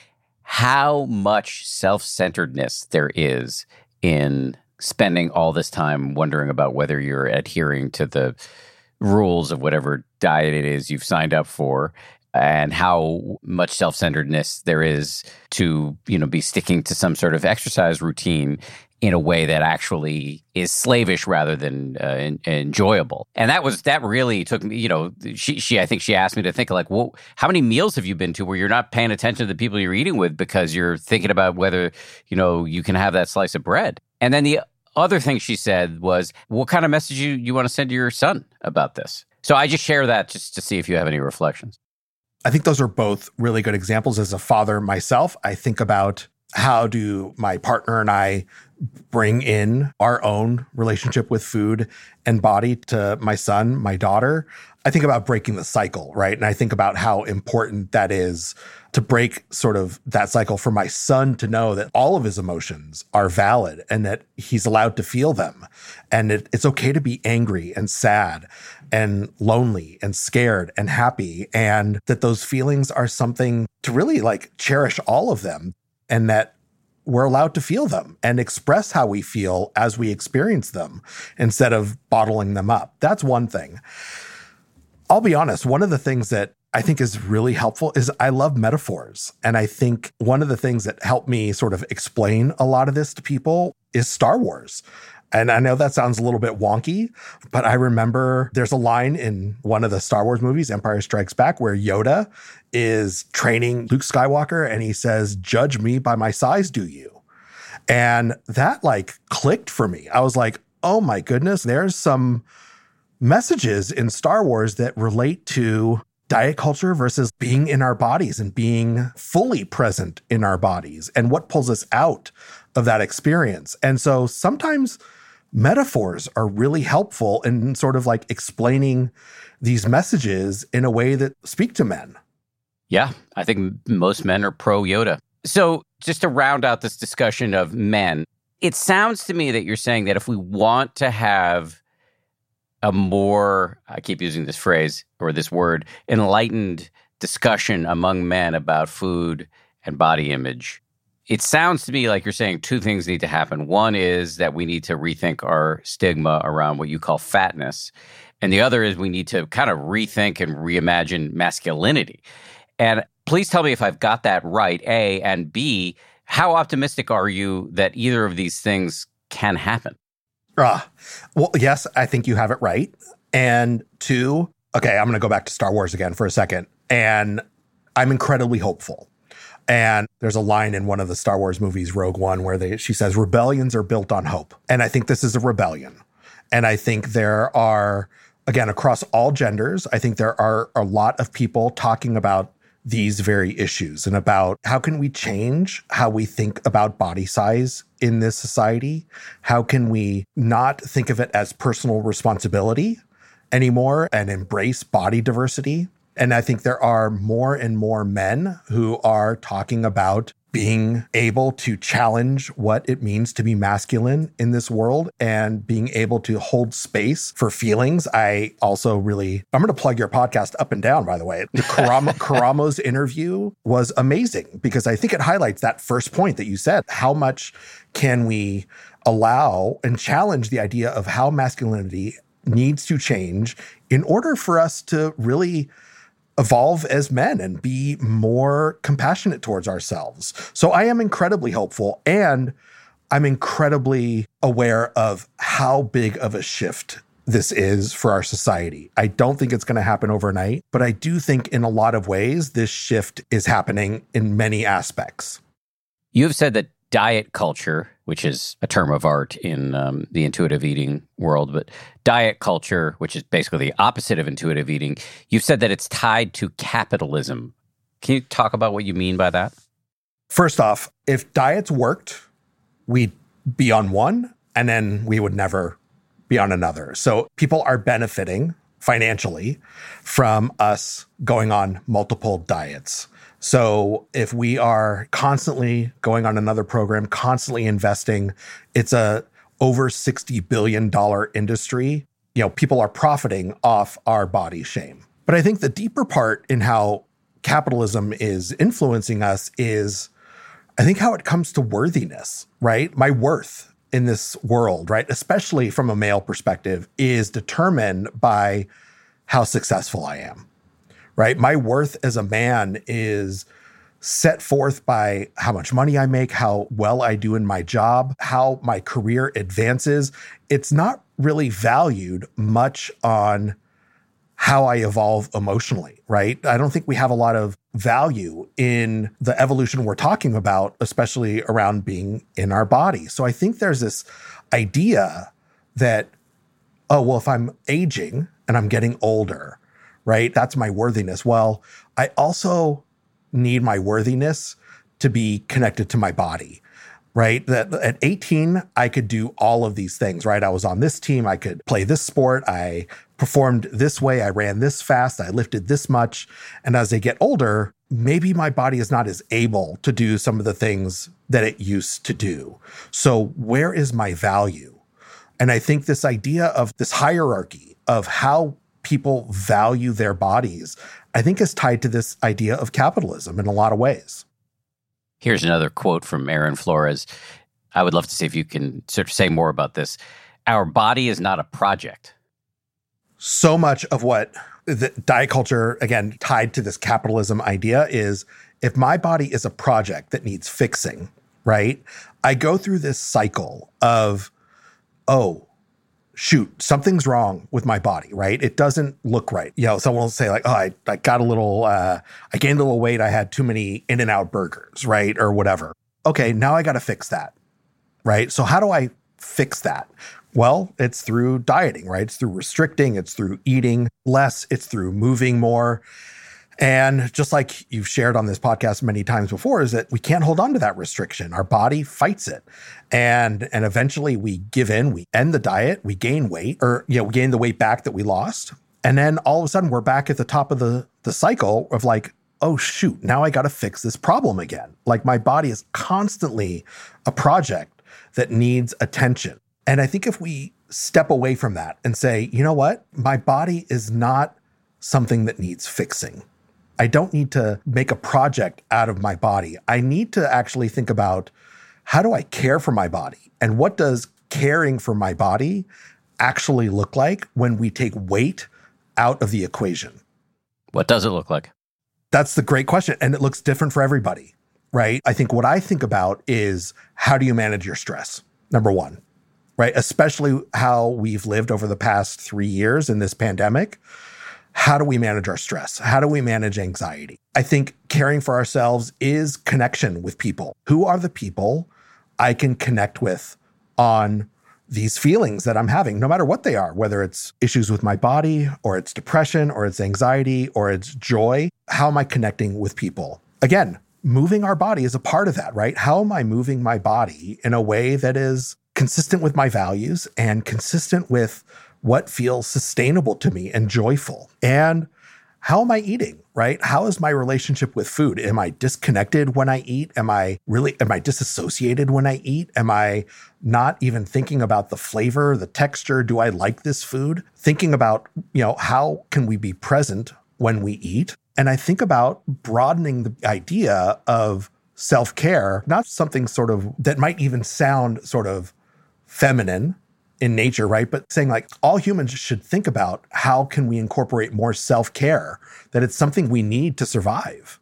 how much self-centeredness there is in spending all this time wondering about whether you're adhering to the rules of whatever diet it is you've signed up for and how much self-centeredness there is to you know be sticking to some sort of exercise routine in a way that actually is slavish rather than uh, in, enjoyable. And that was that really took me. You know, she she I think she asked me to think like, well, how many meals have you been to where you're not paying attention to the people you're eating with because you're thinking about whether you know you can have that slice of bread. And then the other thing she said was, what kind of message you you want to send to your son about this? So I just share that just to see if you have any reflections. I think those are both really good examples. As a father myself, I think about how do my partner and I bring in our own relationship with food and body to my son, my daughter, I think about breaking the cycle, right? And I think about how important that is to break sort of that cycle for my son to know that all of his emotions are valid and that he's allowed to feel them. And it, it's okay to be angry and sad and lonely and scared and happy. And that those feelings are something to really like cherish all of them and that we're allowed to feel them and express how we feel as we experience them instead of bottling them up. That's one thing. I'll be honest, one of the things that I think is really helpful is I love metaphors. And I think one of the things that helped me sort of explain a lot of this to people is Star Wars. And I know that sounds a little bit wonky, but I remember there's a line in one of the Star Wars movies, Empire Strikes Back, where Yoda is training Luke Skywalker and he says, Judge me by my size, do you? And that like clicked for me. I was like, oh my goodness, there's some messages in Star Wars that relate to diet culture versus being in our bodies and being fully present in our bodies and what pulls us out of that experience. And so sometimes metaphors are really helpful in sort of like explaining these messages in a way that speak to men. Yeah, I think most men are pro Yoda. So, just to round out this discussion of men, it sounds to me that you're saying that if we want to have a more, I keep using this phrase or this word, enlightened discussion among men about food and body image. It sounds to me like you're saying two things need to happen. One is that we need to rethink our stigma around what you call fatness. And the other is we need to kind of rethink and reimagine masculinity. And please tell me if I've got that right, A, and B, how optimistic are you that either of these things can happen? Uh, well, yes, I think you have it right. And two, okay, I'm going to go back to Star Wars again for a second. And I'm incredibly hopeful. And there's a line in one of the Star Wars movies, Rogue One, where they, she says, rebellions are built on hope. And I think this is a rebellion. And I think there are, again, across all genders, I think there are a lot of people talking about these very issues and about how can we change how we think about body size in this society? How can we not think of it as personal responsibility anymore and embrace body diversity? And I think there are more and more men who are talking about being able to challenge what it means to be masculine in this world and being able to hold space for feelings. I also really, I'm going to plug your podcast up and down, by the way. The Karamo, Karamo's interview was amazing because I think it highlights that first point that you said. How much can we allow and challenge the idea of how masculinity needs to change in order for us to really evolve as men and be more compassionate towards ourselves. So I am incredibly hopeful and I'm incredibly aware of how big of a shift this is for our society. I don't think it's going to happen overnight, but I do think in a lot of ways this shift is happening in many aspects. You have said that diet culture, which is a term of art in um, the intuitive eating world, but diet culture, which is basically the opposite of intuitive eating, you've said that it's tied to capitalism. Can you talk about what you mean by that? First off, if diets worked, we'd be on one and then we would never be on another. So people are benefiting financially from us going on multiple diets. So if we are constantly going on another program, constantly investing, it's a over 60 billion dollar industry. You know, people are profiting off our body shame. But I think the deeper part in how capitalism is influencing us is I think how it comes to worthiness, right? My worth in this world, right? Especially from a male perspective is determined by how successful I am right? My worth as a man is set forth by how much money I make, how well I do in my job, how my career advances. It's not really valued much on how I evolve emotionally, right? I don't think we have a lot of value in the evolution we're talking about, especially around being in our body. So I think there's this idea that, oh, well, if I'm aging and I'm getting older, right? That's my worthiness. Well, I also need my worthiness to be connected to my body. right? That at 18, I could do all of these things, right? I was on this team, I could play this sport, I performed this way, I ran this fast, I lifted this much. And as I get older, maybe my body is not as able to do some of the things that it used to do. So, where is my value? And I think this idea of this hierarchy of how people value their bodies, I think is tied to this idea of capitalism in a lot of ways. Here's another quote from Aaron Flores. I would love to see if you can sort of say more about this. Our body is not a project. So much of what the diet culture, again, tied to this capitalism idea is if my body is a project that needs fixing, right? I go through this cycle of, oh, shoot, something's wrong with my body, right? It doesn't look right. You know, someone will say like, oh, I, I got a little, uh, I gained a little weight. I had too many in and out burgers, right? Or whatever. Okay. Now I got to fix that. Right. So how do I fix that? Well, it's through dieting, right? It's through restricting. It's through eating less. It's through moving more. And just like you've shared on this podcast many times before, is that we can't hold on to that restriction. Our body fights it. And and eventually we give in, we end the diet, we gain weight, or you know, we gain the weight back that we lost. And then all of a sudden we're back at the top of the the cycle of like, oh shoot, now I gotta fix this problem again. Like my body is constantly a project that needs attention. And I think if we step away from that and say, you know what, my body is not something that needs fixing I don't need to make a project out of my body. I need to actually think about how do I care for my body and what does caring for my body actually look like when we take weight out of the equation? What does it look like? That's the great question. And it looks different for everybody, right? I think what I think about is how do you manage your stress? Number one, right? Especially how we've lived over the past three years in this pandemic how do we manage our stress? How do we manage anxiety? I think caring for ourselves is connection with people. Who are the people I can connect with on these feelings that I'm having, no matter what they are, whether it's issues with my body or it's depression or it's anxiety or it's joy? How am I connecting with people? Again, moving our body is a part of that, right? How am I moving my body in a way that is consistent with my values and consistent with what feels sustainable to me and joyful. And how am I eating, right? How is my relationship with food? Am I disconnected when I eat? Am I really, am I disassociated when I eat? Am I not even thinking about the flavor, the texture? Do I like this food? Thinking about, you know, how can we be present when we eat? And I think about broadening the idea of self care, not something sort of that might even sound sort of feminine, in nature, right? But saying like all humans should think about how can we incorporate more self-care, that it's something we need to survive.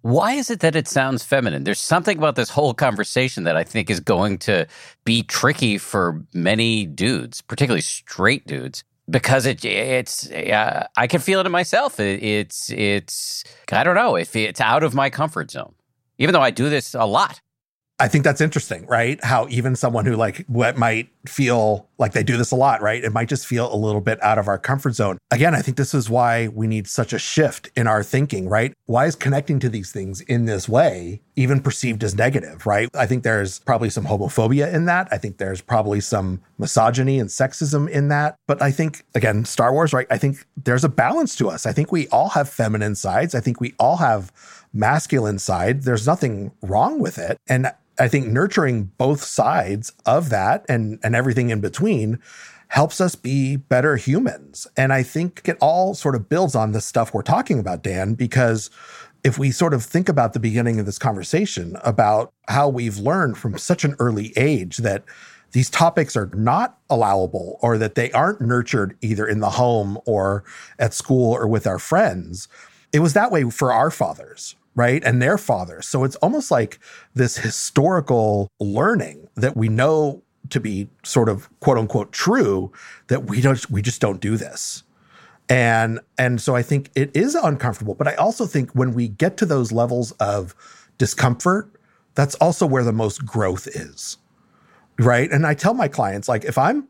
Why is it that it sounds feminine? There's something about this whole conversation that I think is going to be tricky for many dudes, particularly straight dudes, because it it's uh, I can feel it in myself. It, it's it's I don't know if it's out of my comfort zone, even though I do this a lot. I think that's interesting, right? How even someone who like what might feel like they do this a lot, right? It might just feel a little bit out of our comfort zone. Again, I think this is why we need such a shift in our thinking, right? Why is connecting to these things in this way even perceived as negative, right? I think there's probably some homophobia in that. I think there's probably some misogyny and sexism in that. But I think, again, Star Wars, right? I think there's a balance to us. I think we all have feminine sides. I think we all have masculine side. There's nothing wrong with it. And I think nurturing both sides of that and, and everything in between helps us be better humans. And I think it all sort of builds on the stuff we're talking about, Dan, because if we sort of think about the beginning of this conversation about how we've learned from such an early age that these topics are not allowable or that they aren't nurtured either in the home or at school or with our friends. It was that way for our fathers, right? And their fathers. So it's almost like this historical learning that we know to be sort of quote unquote true that we don't we just don't do this. And and so I think it is uncomfortable, but I also think when we get to those levels of discomfort, that's also where the most growth is. Right? And I tell my clients like if I'm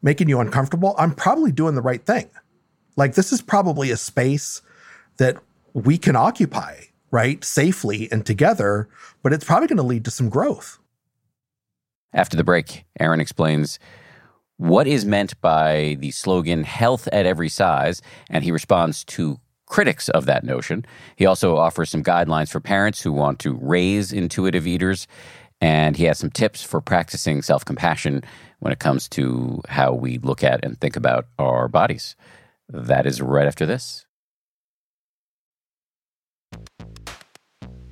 making you uncomfortable, I'm probably doing the right thing. Like this is probably a space that we can occupy right? Safely and together, but it's probably going to lead to some growth. After the break, Aaron explains what is meant by the slogan health at every size, and he responds to critics of that notion. He also offers some guidelines for parents who want to raise intuitive eaters, and he has some tips for practicing self compassion when it comes to how we look at and think about our bodies. That is right after this.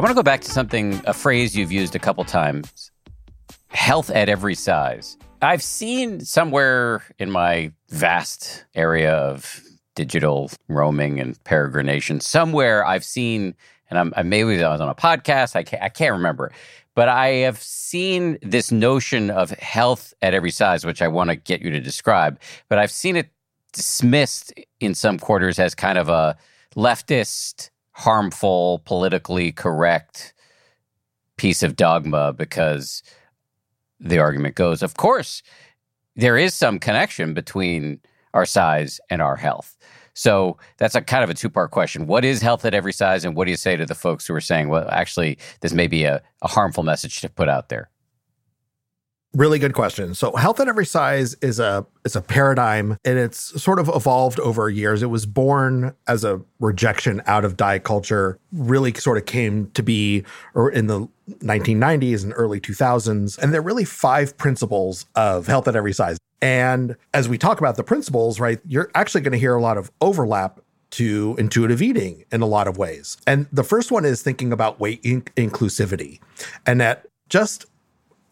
I want to go back to something, a phrase you've used a couple times health at every size. I've seen somewhere in my vast area of digital roaming and peregrination, somewhere I've seen, and I'm, I maybe I was on a podcast, I can't, I can't remember, but I have seen this notion of health at every size, which I want to get you to describe, but I've seen it dismissed in some quarters as kind of a leftist, harmful, politically correct piece of dogma because the argument goes, of course, there is some connection between our size and our health. So that's a kind of a two part question. What is health at every size? And what do you say to the folks who are saying, well, actually, this may be a, a harmful message to put out there? Really good question. So health at every size is a is a paradigm and it's sort of evolved over years. It was born as a rejection out of diet culture, really sort of came to be or in the 1990s and early 2000s. And there are really five principles of health at every size. And as we talk about the principles, right, you're actually going to hear a lot of overlap to intuitive eating in a lot of ways. And the first one is thinking about weight in- inclusivity and that just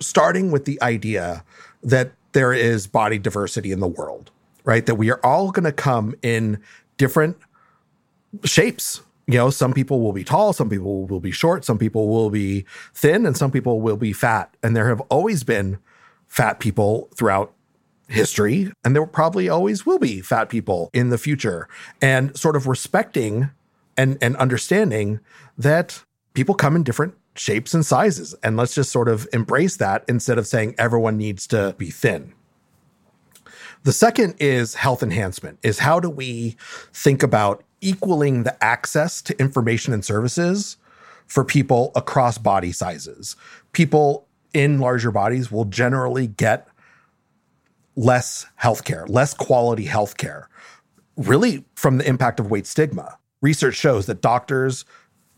starting with the idea that there is body diversity in the world, right? That we are all going to come in different shapes. You know, some people will be tall, some people will be short, some people will be thin, and some people will be fat. And there have always been fat people throughout history, and there probably always will be fat people in the future. And sort of respecting and, and understanding that people come in different shapes and sizes. And let's just sort of embrace that instead of saying everyone needs to be thin. The second is health enhancement, is how do we think about equaling the access to information and services for people across body sizes? People in larger bodies will generally get less healthcare, less quality healthcare, really from the impact of weight stigma. Research shows that doctors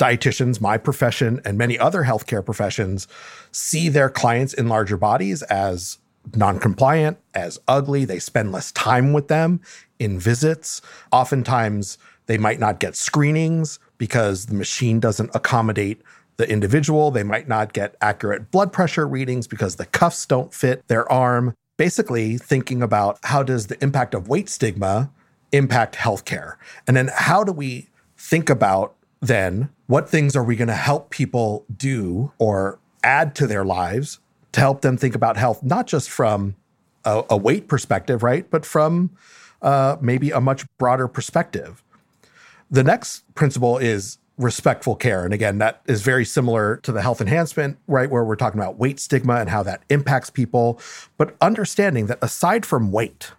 dietitians, my profession, and many other healthcare professions see their clients in larger bodies as non-compliant, as ugly. They spend less time with them in visits. Oftentimes, they might not get screenings because the machine doesn't accommodate the individual. They might not get accurate blood pressure readings because the cuffs don't fit their arm. Basically, thinking about how does the impact of weight stigma impact healthcare? And then how do we think about then what things are we going to help people do or add to their lives to help them think about health, not just from a, a weight perspective, right? But from uh, maybe a much broader perspective. The next principle is respectful care. And again, that is very similar to the health enhancement, right? Where we're talking about weight stigma and how that impacts people. But understanding that aside from weight,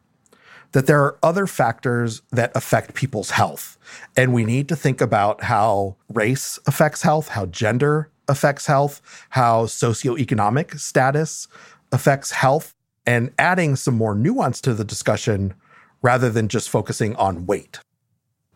that there are other factors that affect people's health. And we need to think about how race affects health, how gender affects health, how socioeconomic status affects health, and adding some more nuance to the discussion rather than just focusing on weight.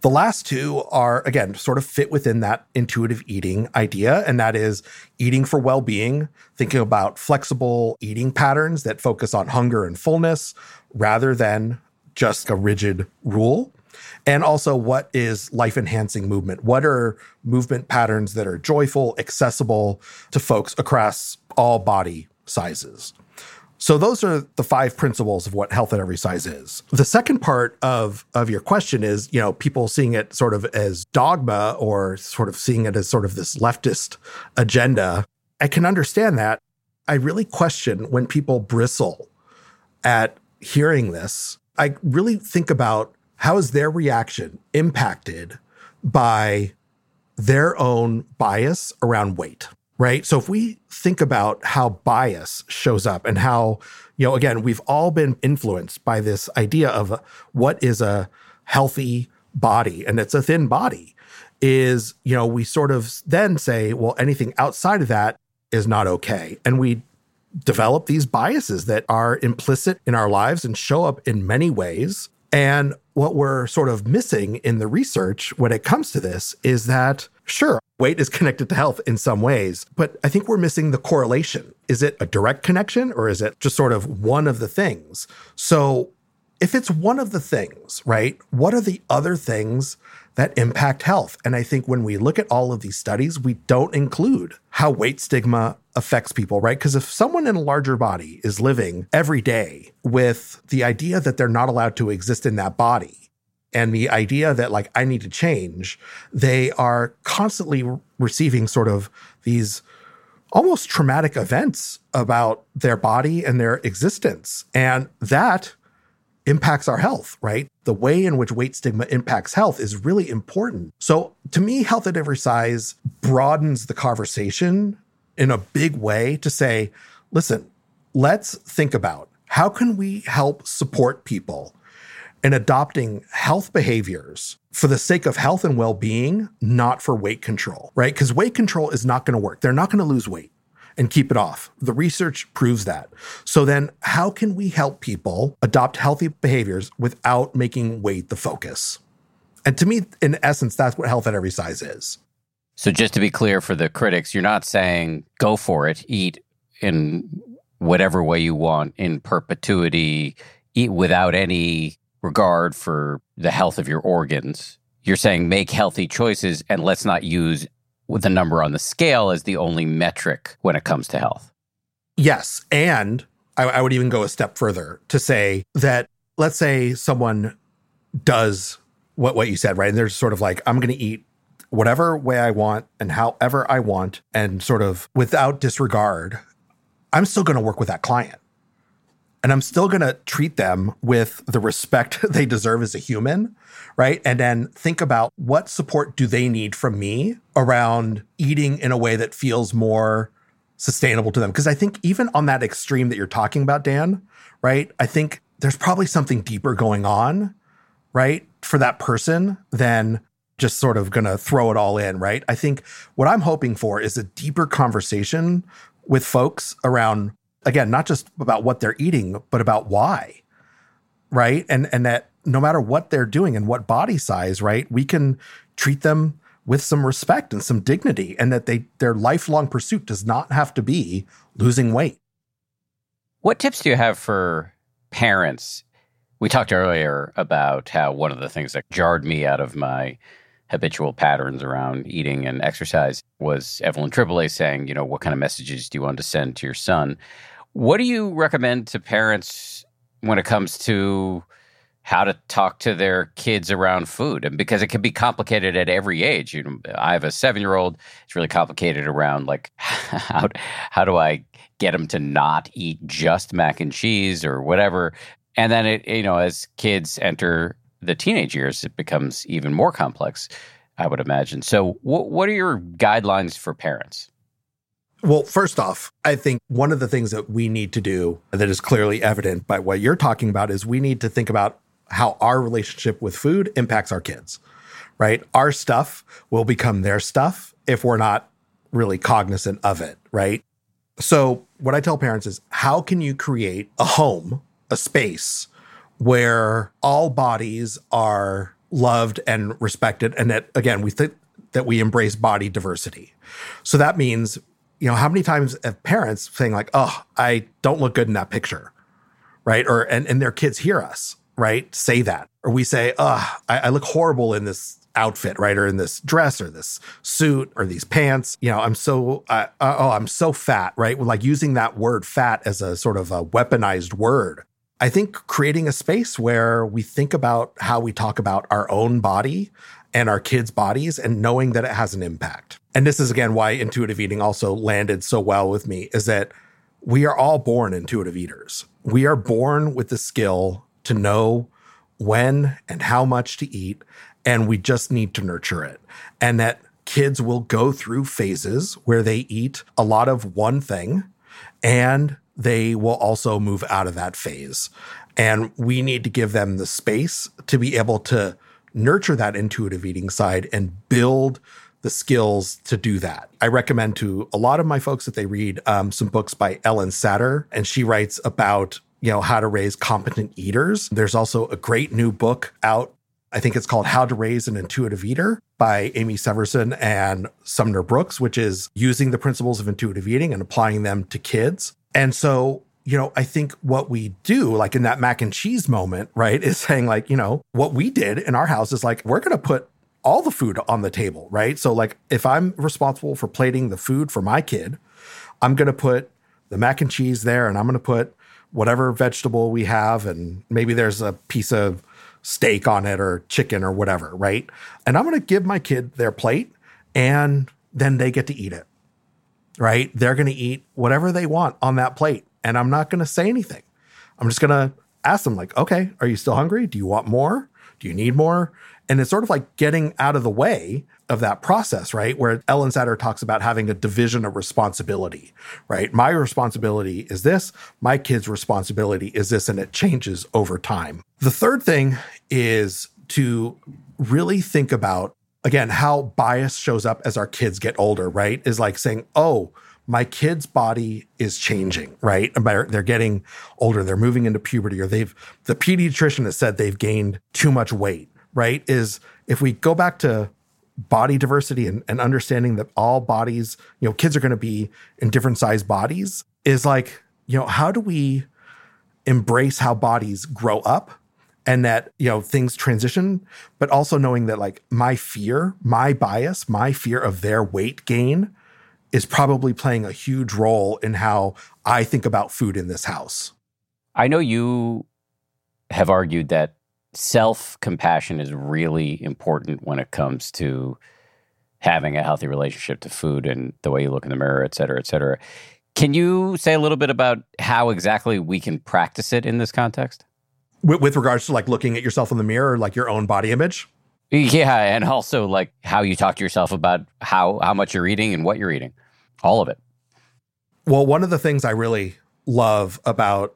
The last two are, again, sort of fit within that intuitive eating idea, and that is eating for well being, thinking about flexible eating patterns that focus on hunger and fullness rather than just a rigid rule. And also, what is life enhancing movement? What are movement patterns that are joyful, accessible to folks across all body sizes? So those are the five principles of what health at every size is. The second part of of your question is, you know, people seeing it sort of as dogma or sort of seeing it as sort of this leftist agenda. I can understand that. I really question when people bristle at hearing this. I really think about how is their reaction impacted by their own bias around weight right? So if we think about how bias shows up and how, you know, again, we've all been influenced by this idea of what is a healthy body and it's a thin body is, you know, we sort of then say, well, anything outside of that is not okay. And we develop these biases that are implicit in our lives and show up in many ways. And what we're sort of missing in the research when it comes to this is that, sure, weight is connected to health in some ways, but I think we're missing the correlation. Is it a direct connection or is it just sort of one of the things? So, if it's one of the things, right, what are the other things that impact health? And I think when we look at all of these studies, we don't include how weight stigma affects people, right? Because if someone in a larger body is living every day with the idea that they're not allowed to exist in that body, and the idea that like I need to change, they are constantly receiving sort of these almost traumatic events about their body and their existence. And that impacts our health, right? The way in which weight stigma impacts health is really important. So to me, health at every size broadens the conversation in a big way to say, listen, let's think about how can we help support people in adopting health behaviors for the sake of health and well being, not for weight control, right? Because weight control is not going to work. They're not going to lose weight and keep it off. The research proves that. So then, how can we help people adopt healthy behaviors without making weight the focus? And to me, in essence, that's what health at every size is. So, just to be clear for the critics, you're not saying go for it, eat in whatever way you want in perpetuity, eat without any regard for the health of your organs. You're saying make healthy choices and let's not use the number on the scale as the only metric when it comes to health. Yes. And I, I would even go a step further to say that let's say someone does what, what you said, right? And they're sort of like, I'm going to eat whatever way I want and however I want, and sort of without disregard, I'm still going to work with that client and I'm still going to treat them with the respect they deserve as a human, right? And then think about what support do they need from me around eating in a way that feels more sustainable to them. Because I think even on that extreme that you're talking about, Dan, right? I think there's probably something deeper going on, right? For that person than just sort of going to throw it all in, right? I think what I'm hoping for is a deeper conversation with folks around again, not just about what they're eating, but about why, right? And and that no matter what they're doing and what body size, right, we can treat them with some respect and some dignity, and that they their lifelong pursuit does not have to be losing weight. What tips do you have for parents? We talked earlier about how one of the things that jarred me out of my habitual patterns around eating and exercise was Evelyn Tribole saying, you know, what kind of messages do you want to send to your son? What do you recommend to parents when it comes to how to talk to their kids around food? And because it can be complicated at every age. You know, I have a seven year old. It's really complicated around like how how do I get them to not eat just mac and cheese or whatever. And then it you know as kids enter the teenage years, it becomes even more complex. I would imagine. So, what what are your guidelines for parents? Well, first off, I think one of the things that we need to do that is clearly evident by what you're talking about is we need to think about how our relationship with food impacts our kids, right? Our stuff will become their stuff if we're not really cognizant of it, right? So, what I tell parents is how can you create a home, a space where all bodies are loved and respected and that again, we think that we embrace body diversity. So that means, you know, how many times have parents saying like, "Oh, I don't look good in that picture." Right? Or and and their kids hear us, right? Say that. Or we say, "Oh, I, I look horrible in this outfit, right? Or in this dress or this suit or these pants. You know, I'm so, uh, oh, I'm so fat, right? Like using that word fat as a sort of a weaponized word. I think creating a space where we think about how we talk about our own body and our kids' bodies and knowing that it has an impact. And this is again why intuitive eating also landed so well with me is that we are all born intuitive eaters. We are born with the skill to know when and how much to eat and we just need to nurture it. And that kids will go through phases where they eat a lot of one thing and they will also move out of that phase. And we need to give them the space to be able to nurture that intuitive eating side and build the skills to do that. I recommend to a lot of my folks that they read um, some books by Ellyn Satter, and she writes about you know how to raise competent eaters. There's also a great new book out I think it's called How to Raise an Intuitive Eater by Amee Severson and Sumner Brooks, which is using the principles of intuitive eating and applying them to kids. And so, you know, I think what we do, like in that mac and cheese moment, right, is saying, like, you know, what we did in our house is like, we're going to put all the food on the table, right? So, like, if I'm responsible for plating the food for my kid, I'm going to put the mac and cheese there and I'm going to put whatever vegetable we have. And maybe there's a piece of steak on it or chicken or whatever, right? And I'm going to give my kid their plate and then they get to eat it, right? They're going to eat whatever they want on that plate. And I'm not going to say anything. I'm just going to ask them, like, okay, are you still hungry? Do you want more? Do you need more? And it's sort of like getting out of the way of that process, right? Where Ellyn Satter talks about having a division of responsibility, right? My responsibility is this, my kid's responsibility is this, and it changes over time. The third thing is to really think about, again, how bias shows up as our kids get older, right? Is like saying, oh, my kid's body is changing, right? They're getting older, they're moving into puberty, or they've, the pediatrician has said they've gained too much weight, right? Is if we go back to body diversity and, and understanding that all bodies, you know, kids are going to be in different size bodies is like, you know, how do we embrace how bodies grow up and that, you know, things transition, but also knowing that like my fear, my bias, my fear of their weight gain is probably playing a huge role in how I think about food in this house. I know you have argued that self compassion is really important when it comes to having a healthy relationship to food and the way you look in the mirror, et cetera, et cetera. Can you say a little bit about how exactly we can practice it in this context? With, with regards to like looking at yourself in the mirror, like your own body image? Yeah, and also like how you talk to yourself about how how much you're eating and what you're eating. All of it. Well, one of the things I really love about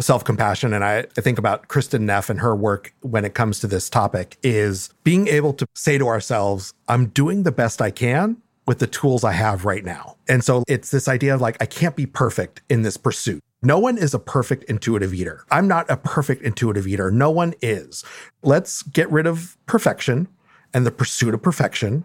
self compassion, and I, I, think about Kristin Neff and her work when it comes to this topic, is being able to say to ourselves, I'm doing the best I can with the tools I have right now. And so it's this idea of like, I can't be perfect in this pursuit. No one is a perfect intuitive eater. I'm not a perfect intuitive eater. No one is. Let's get rid of perfection and the pursuit of perfection.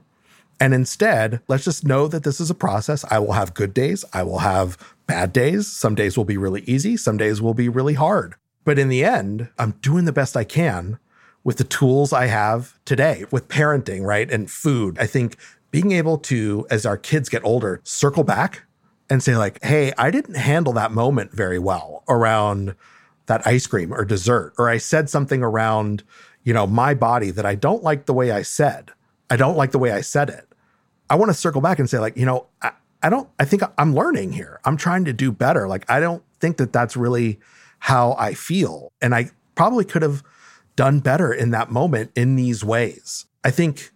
And instead, let's just know that this is a process. I will have good days. I will have bad days. Some days will be really easy, some days will be really hard. But in the end, I'm doing the best I can with the tools I have today with parenting, right? And food. I think being able to, as our kids get older, circle back and say, like, hey, I didn't handle that moment very well around that ice cream or dessert, or I said something around, you know, my body that I don't like the way I said. I don't like the way I said it. I want to circle back and say, like, you know, I, I don't, I think I'm learning here. I'm trying to do better. Like, I don't think that that's really how I feel. And I probably could have done better in that moment in these ways. I think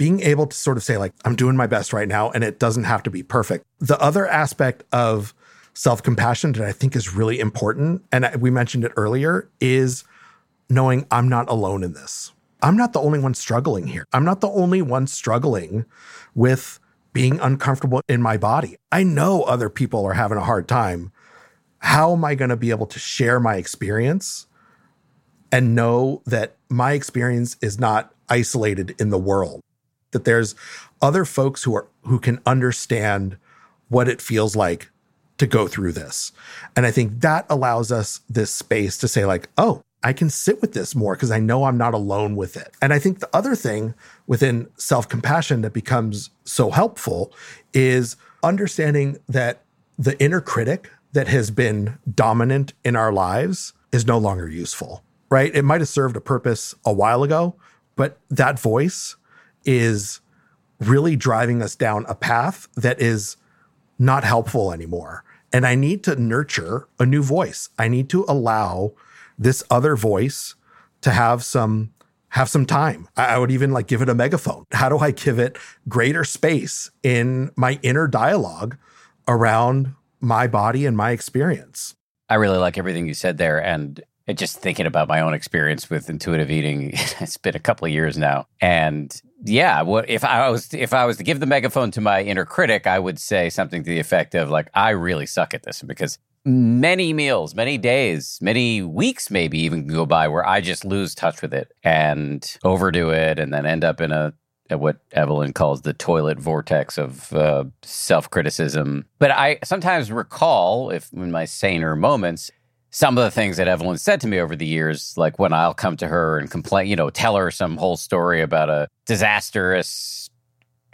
being able to sort of say, like, I'm doing my best right now and it doesn't have to be perfect. The other aspect of self compassion that I think is really important, and we mentioned it earlier, is knowing I'm not alone in this. I'm not the only one struggling here. I'm not the only one struggling with being uncomfortable in my body. I know other people are having a hard time. How am I going to be able to share my experience and know that my experience is not isolated in the world? That there's other folks who are who can understand what it feels like to go through this. And I think that allows us this space to say like, "Oh, I can sit with this more because I know I'm not alone with it. And I think the other thing within self compassion that becomes so helpful is understanding that the inner critic that has been dominant in our lives is no longer useful, right? It might have served a purpose a while ago, but that voice is really driving us down a path that is not helpful anymore. And I need to nurture a new voice. I need to allow this other voice to have some have some time. I would even like give it a megaphone. How do I give it greater space in my inner dialogue around my body and my experience? I really like everything you said there. And just thinking about my own experience with intuitive eating, it's been a couple of years now. And yeah, what if I was if I was to give the megaphone to my inner critic, I would say something to the effect of like, I really suck at this because many meals, many days, many weeks, maybe even go by where I just lose touch with it and overdo it, and then end up in a what Evelyn calls the toilet vortex of uh, self criticism. But I sometimes recall, if in my saner moments, some of the things that Evelyn said to me over the years, like when I'll come to her and complain, you know, tell her some whole story about a disastrous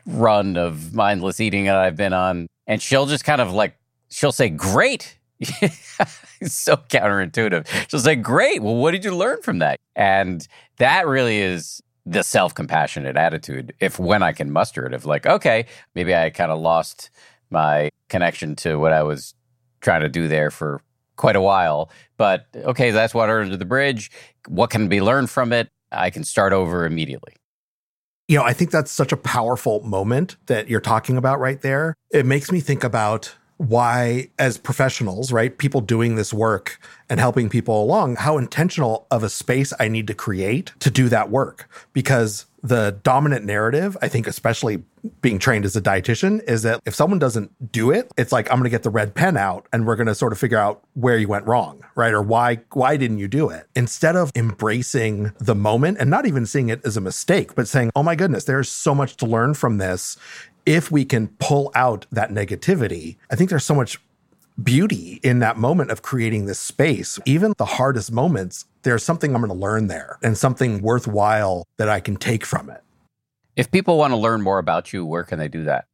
run of mindless eating that I've been on. And she'll just kind of like, she'll say, Great, it's so counterintuitive. She'll say, Great. Well, what did you learn from that? And that really is the self compassionate attitude. If when I can muster it, of like, okay, maybe I kind of lost my connection to what I was trying to do there for quite a while. But okay, that's water under the bridge. What can be learned from it? I can start over immediately. You know, I think that's such a powerful moment that you're talking about right there. It makes me think about why, as professionals, right, people doing this work and helping people along, how intentional of a space I need to create to do that work. Because the dominant narrative, I think, especially being trained as a dietitian, is that if someone doesn't do it, it's like I'm going to get the red pen out and we're going to sort of figure out where you went wrong, right? Or why why didn't you do it? Instead of embracing the moment and not even seeing it as a mistake, but saying, "Oh my goodness, there's so much to learn from this." if we can pull out that negativity, I think there's so much beauty in that moment of creating this space. Even the hardest moments, there's something I'm going to learn there and something worthwhile that I can take from it. If people want to learn more about you, where can they do that?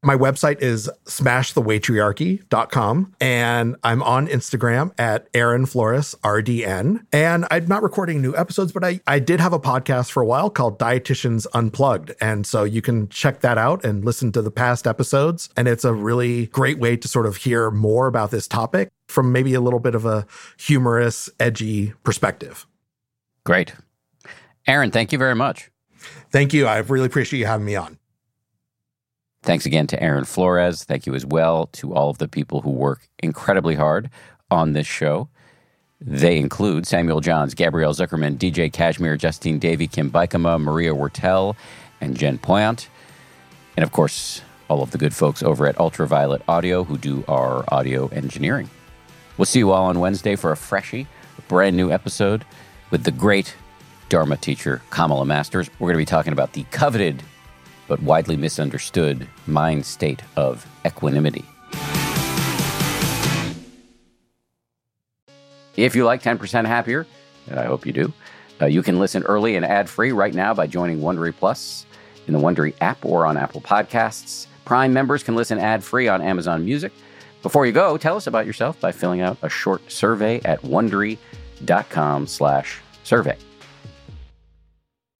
My website is smashtheweightriarchy.com and I'm on Instagram at Aaron Flores RDN. And I'm not recording new episodes, but I, I did have a podcast for a while called Dietitians Unplugged. And so you can check that out and listen to the past episodes. And it's a really great way to sort of hear more about this topic from maybe a little bit of a humorous, edgy perspective. Great. Aaron, thank you very much. Thank you. I really appreciate you having me on. Thanks again to Aaron Flores. Thank you as well to all of the people who work incredibly hard on this show. They include Samuel Johns, Gabrielle Zuckerman, DJ Kashmir, Justine Davy, Kim Bikama, Maria Wertel, and Jen Poyant. And of course, all of the good folks over at Ultraviolet Audio who do our audio engineering. We'll see you all on Wednesday for a freshie, a brand new episode with the great Dharma teacher Kamala Masters. We're going to be talking about the coveted but widely misunderstood mind state of equanimity. If you like 10% Happier, and I hope you do, uh, you can listen early and ad free right now by joining Wondery Plus in the Wondery app or on Apple Podcasts. Prime members can listen ad free on Amazon Music. Before you go, tell us about yourself by filling out a short survey at wondery.com/survey.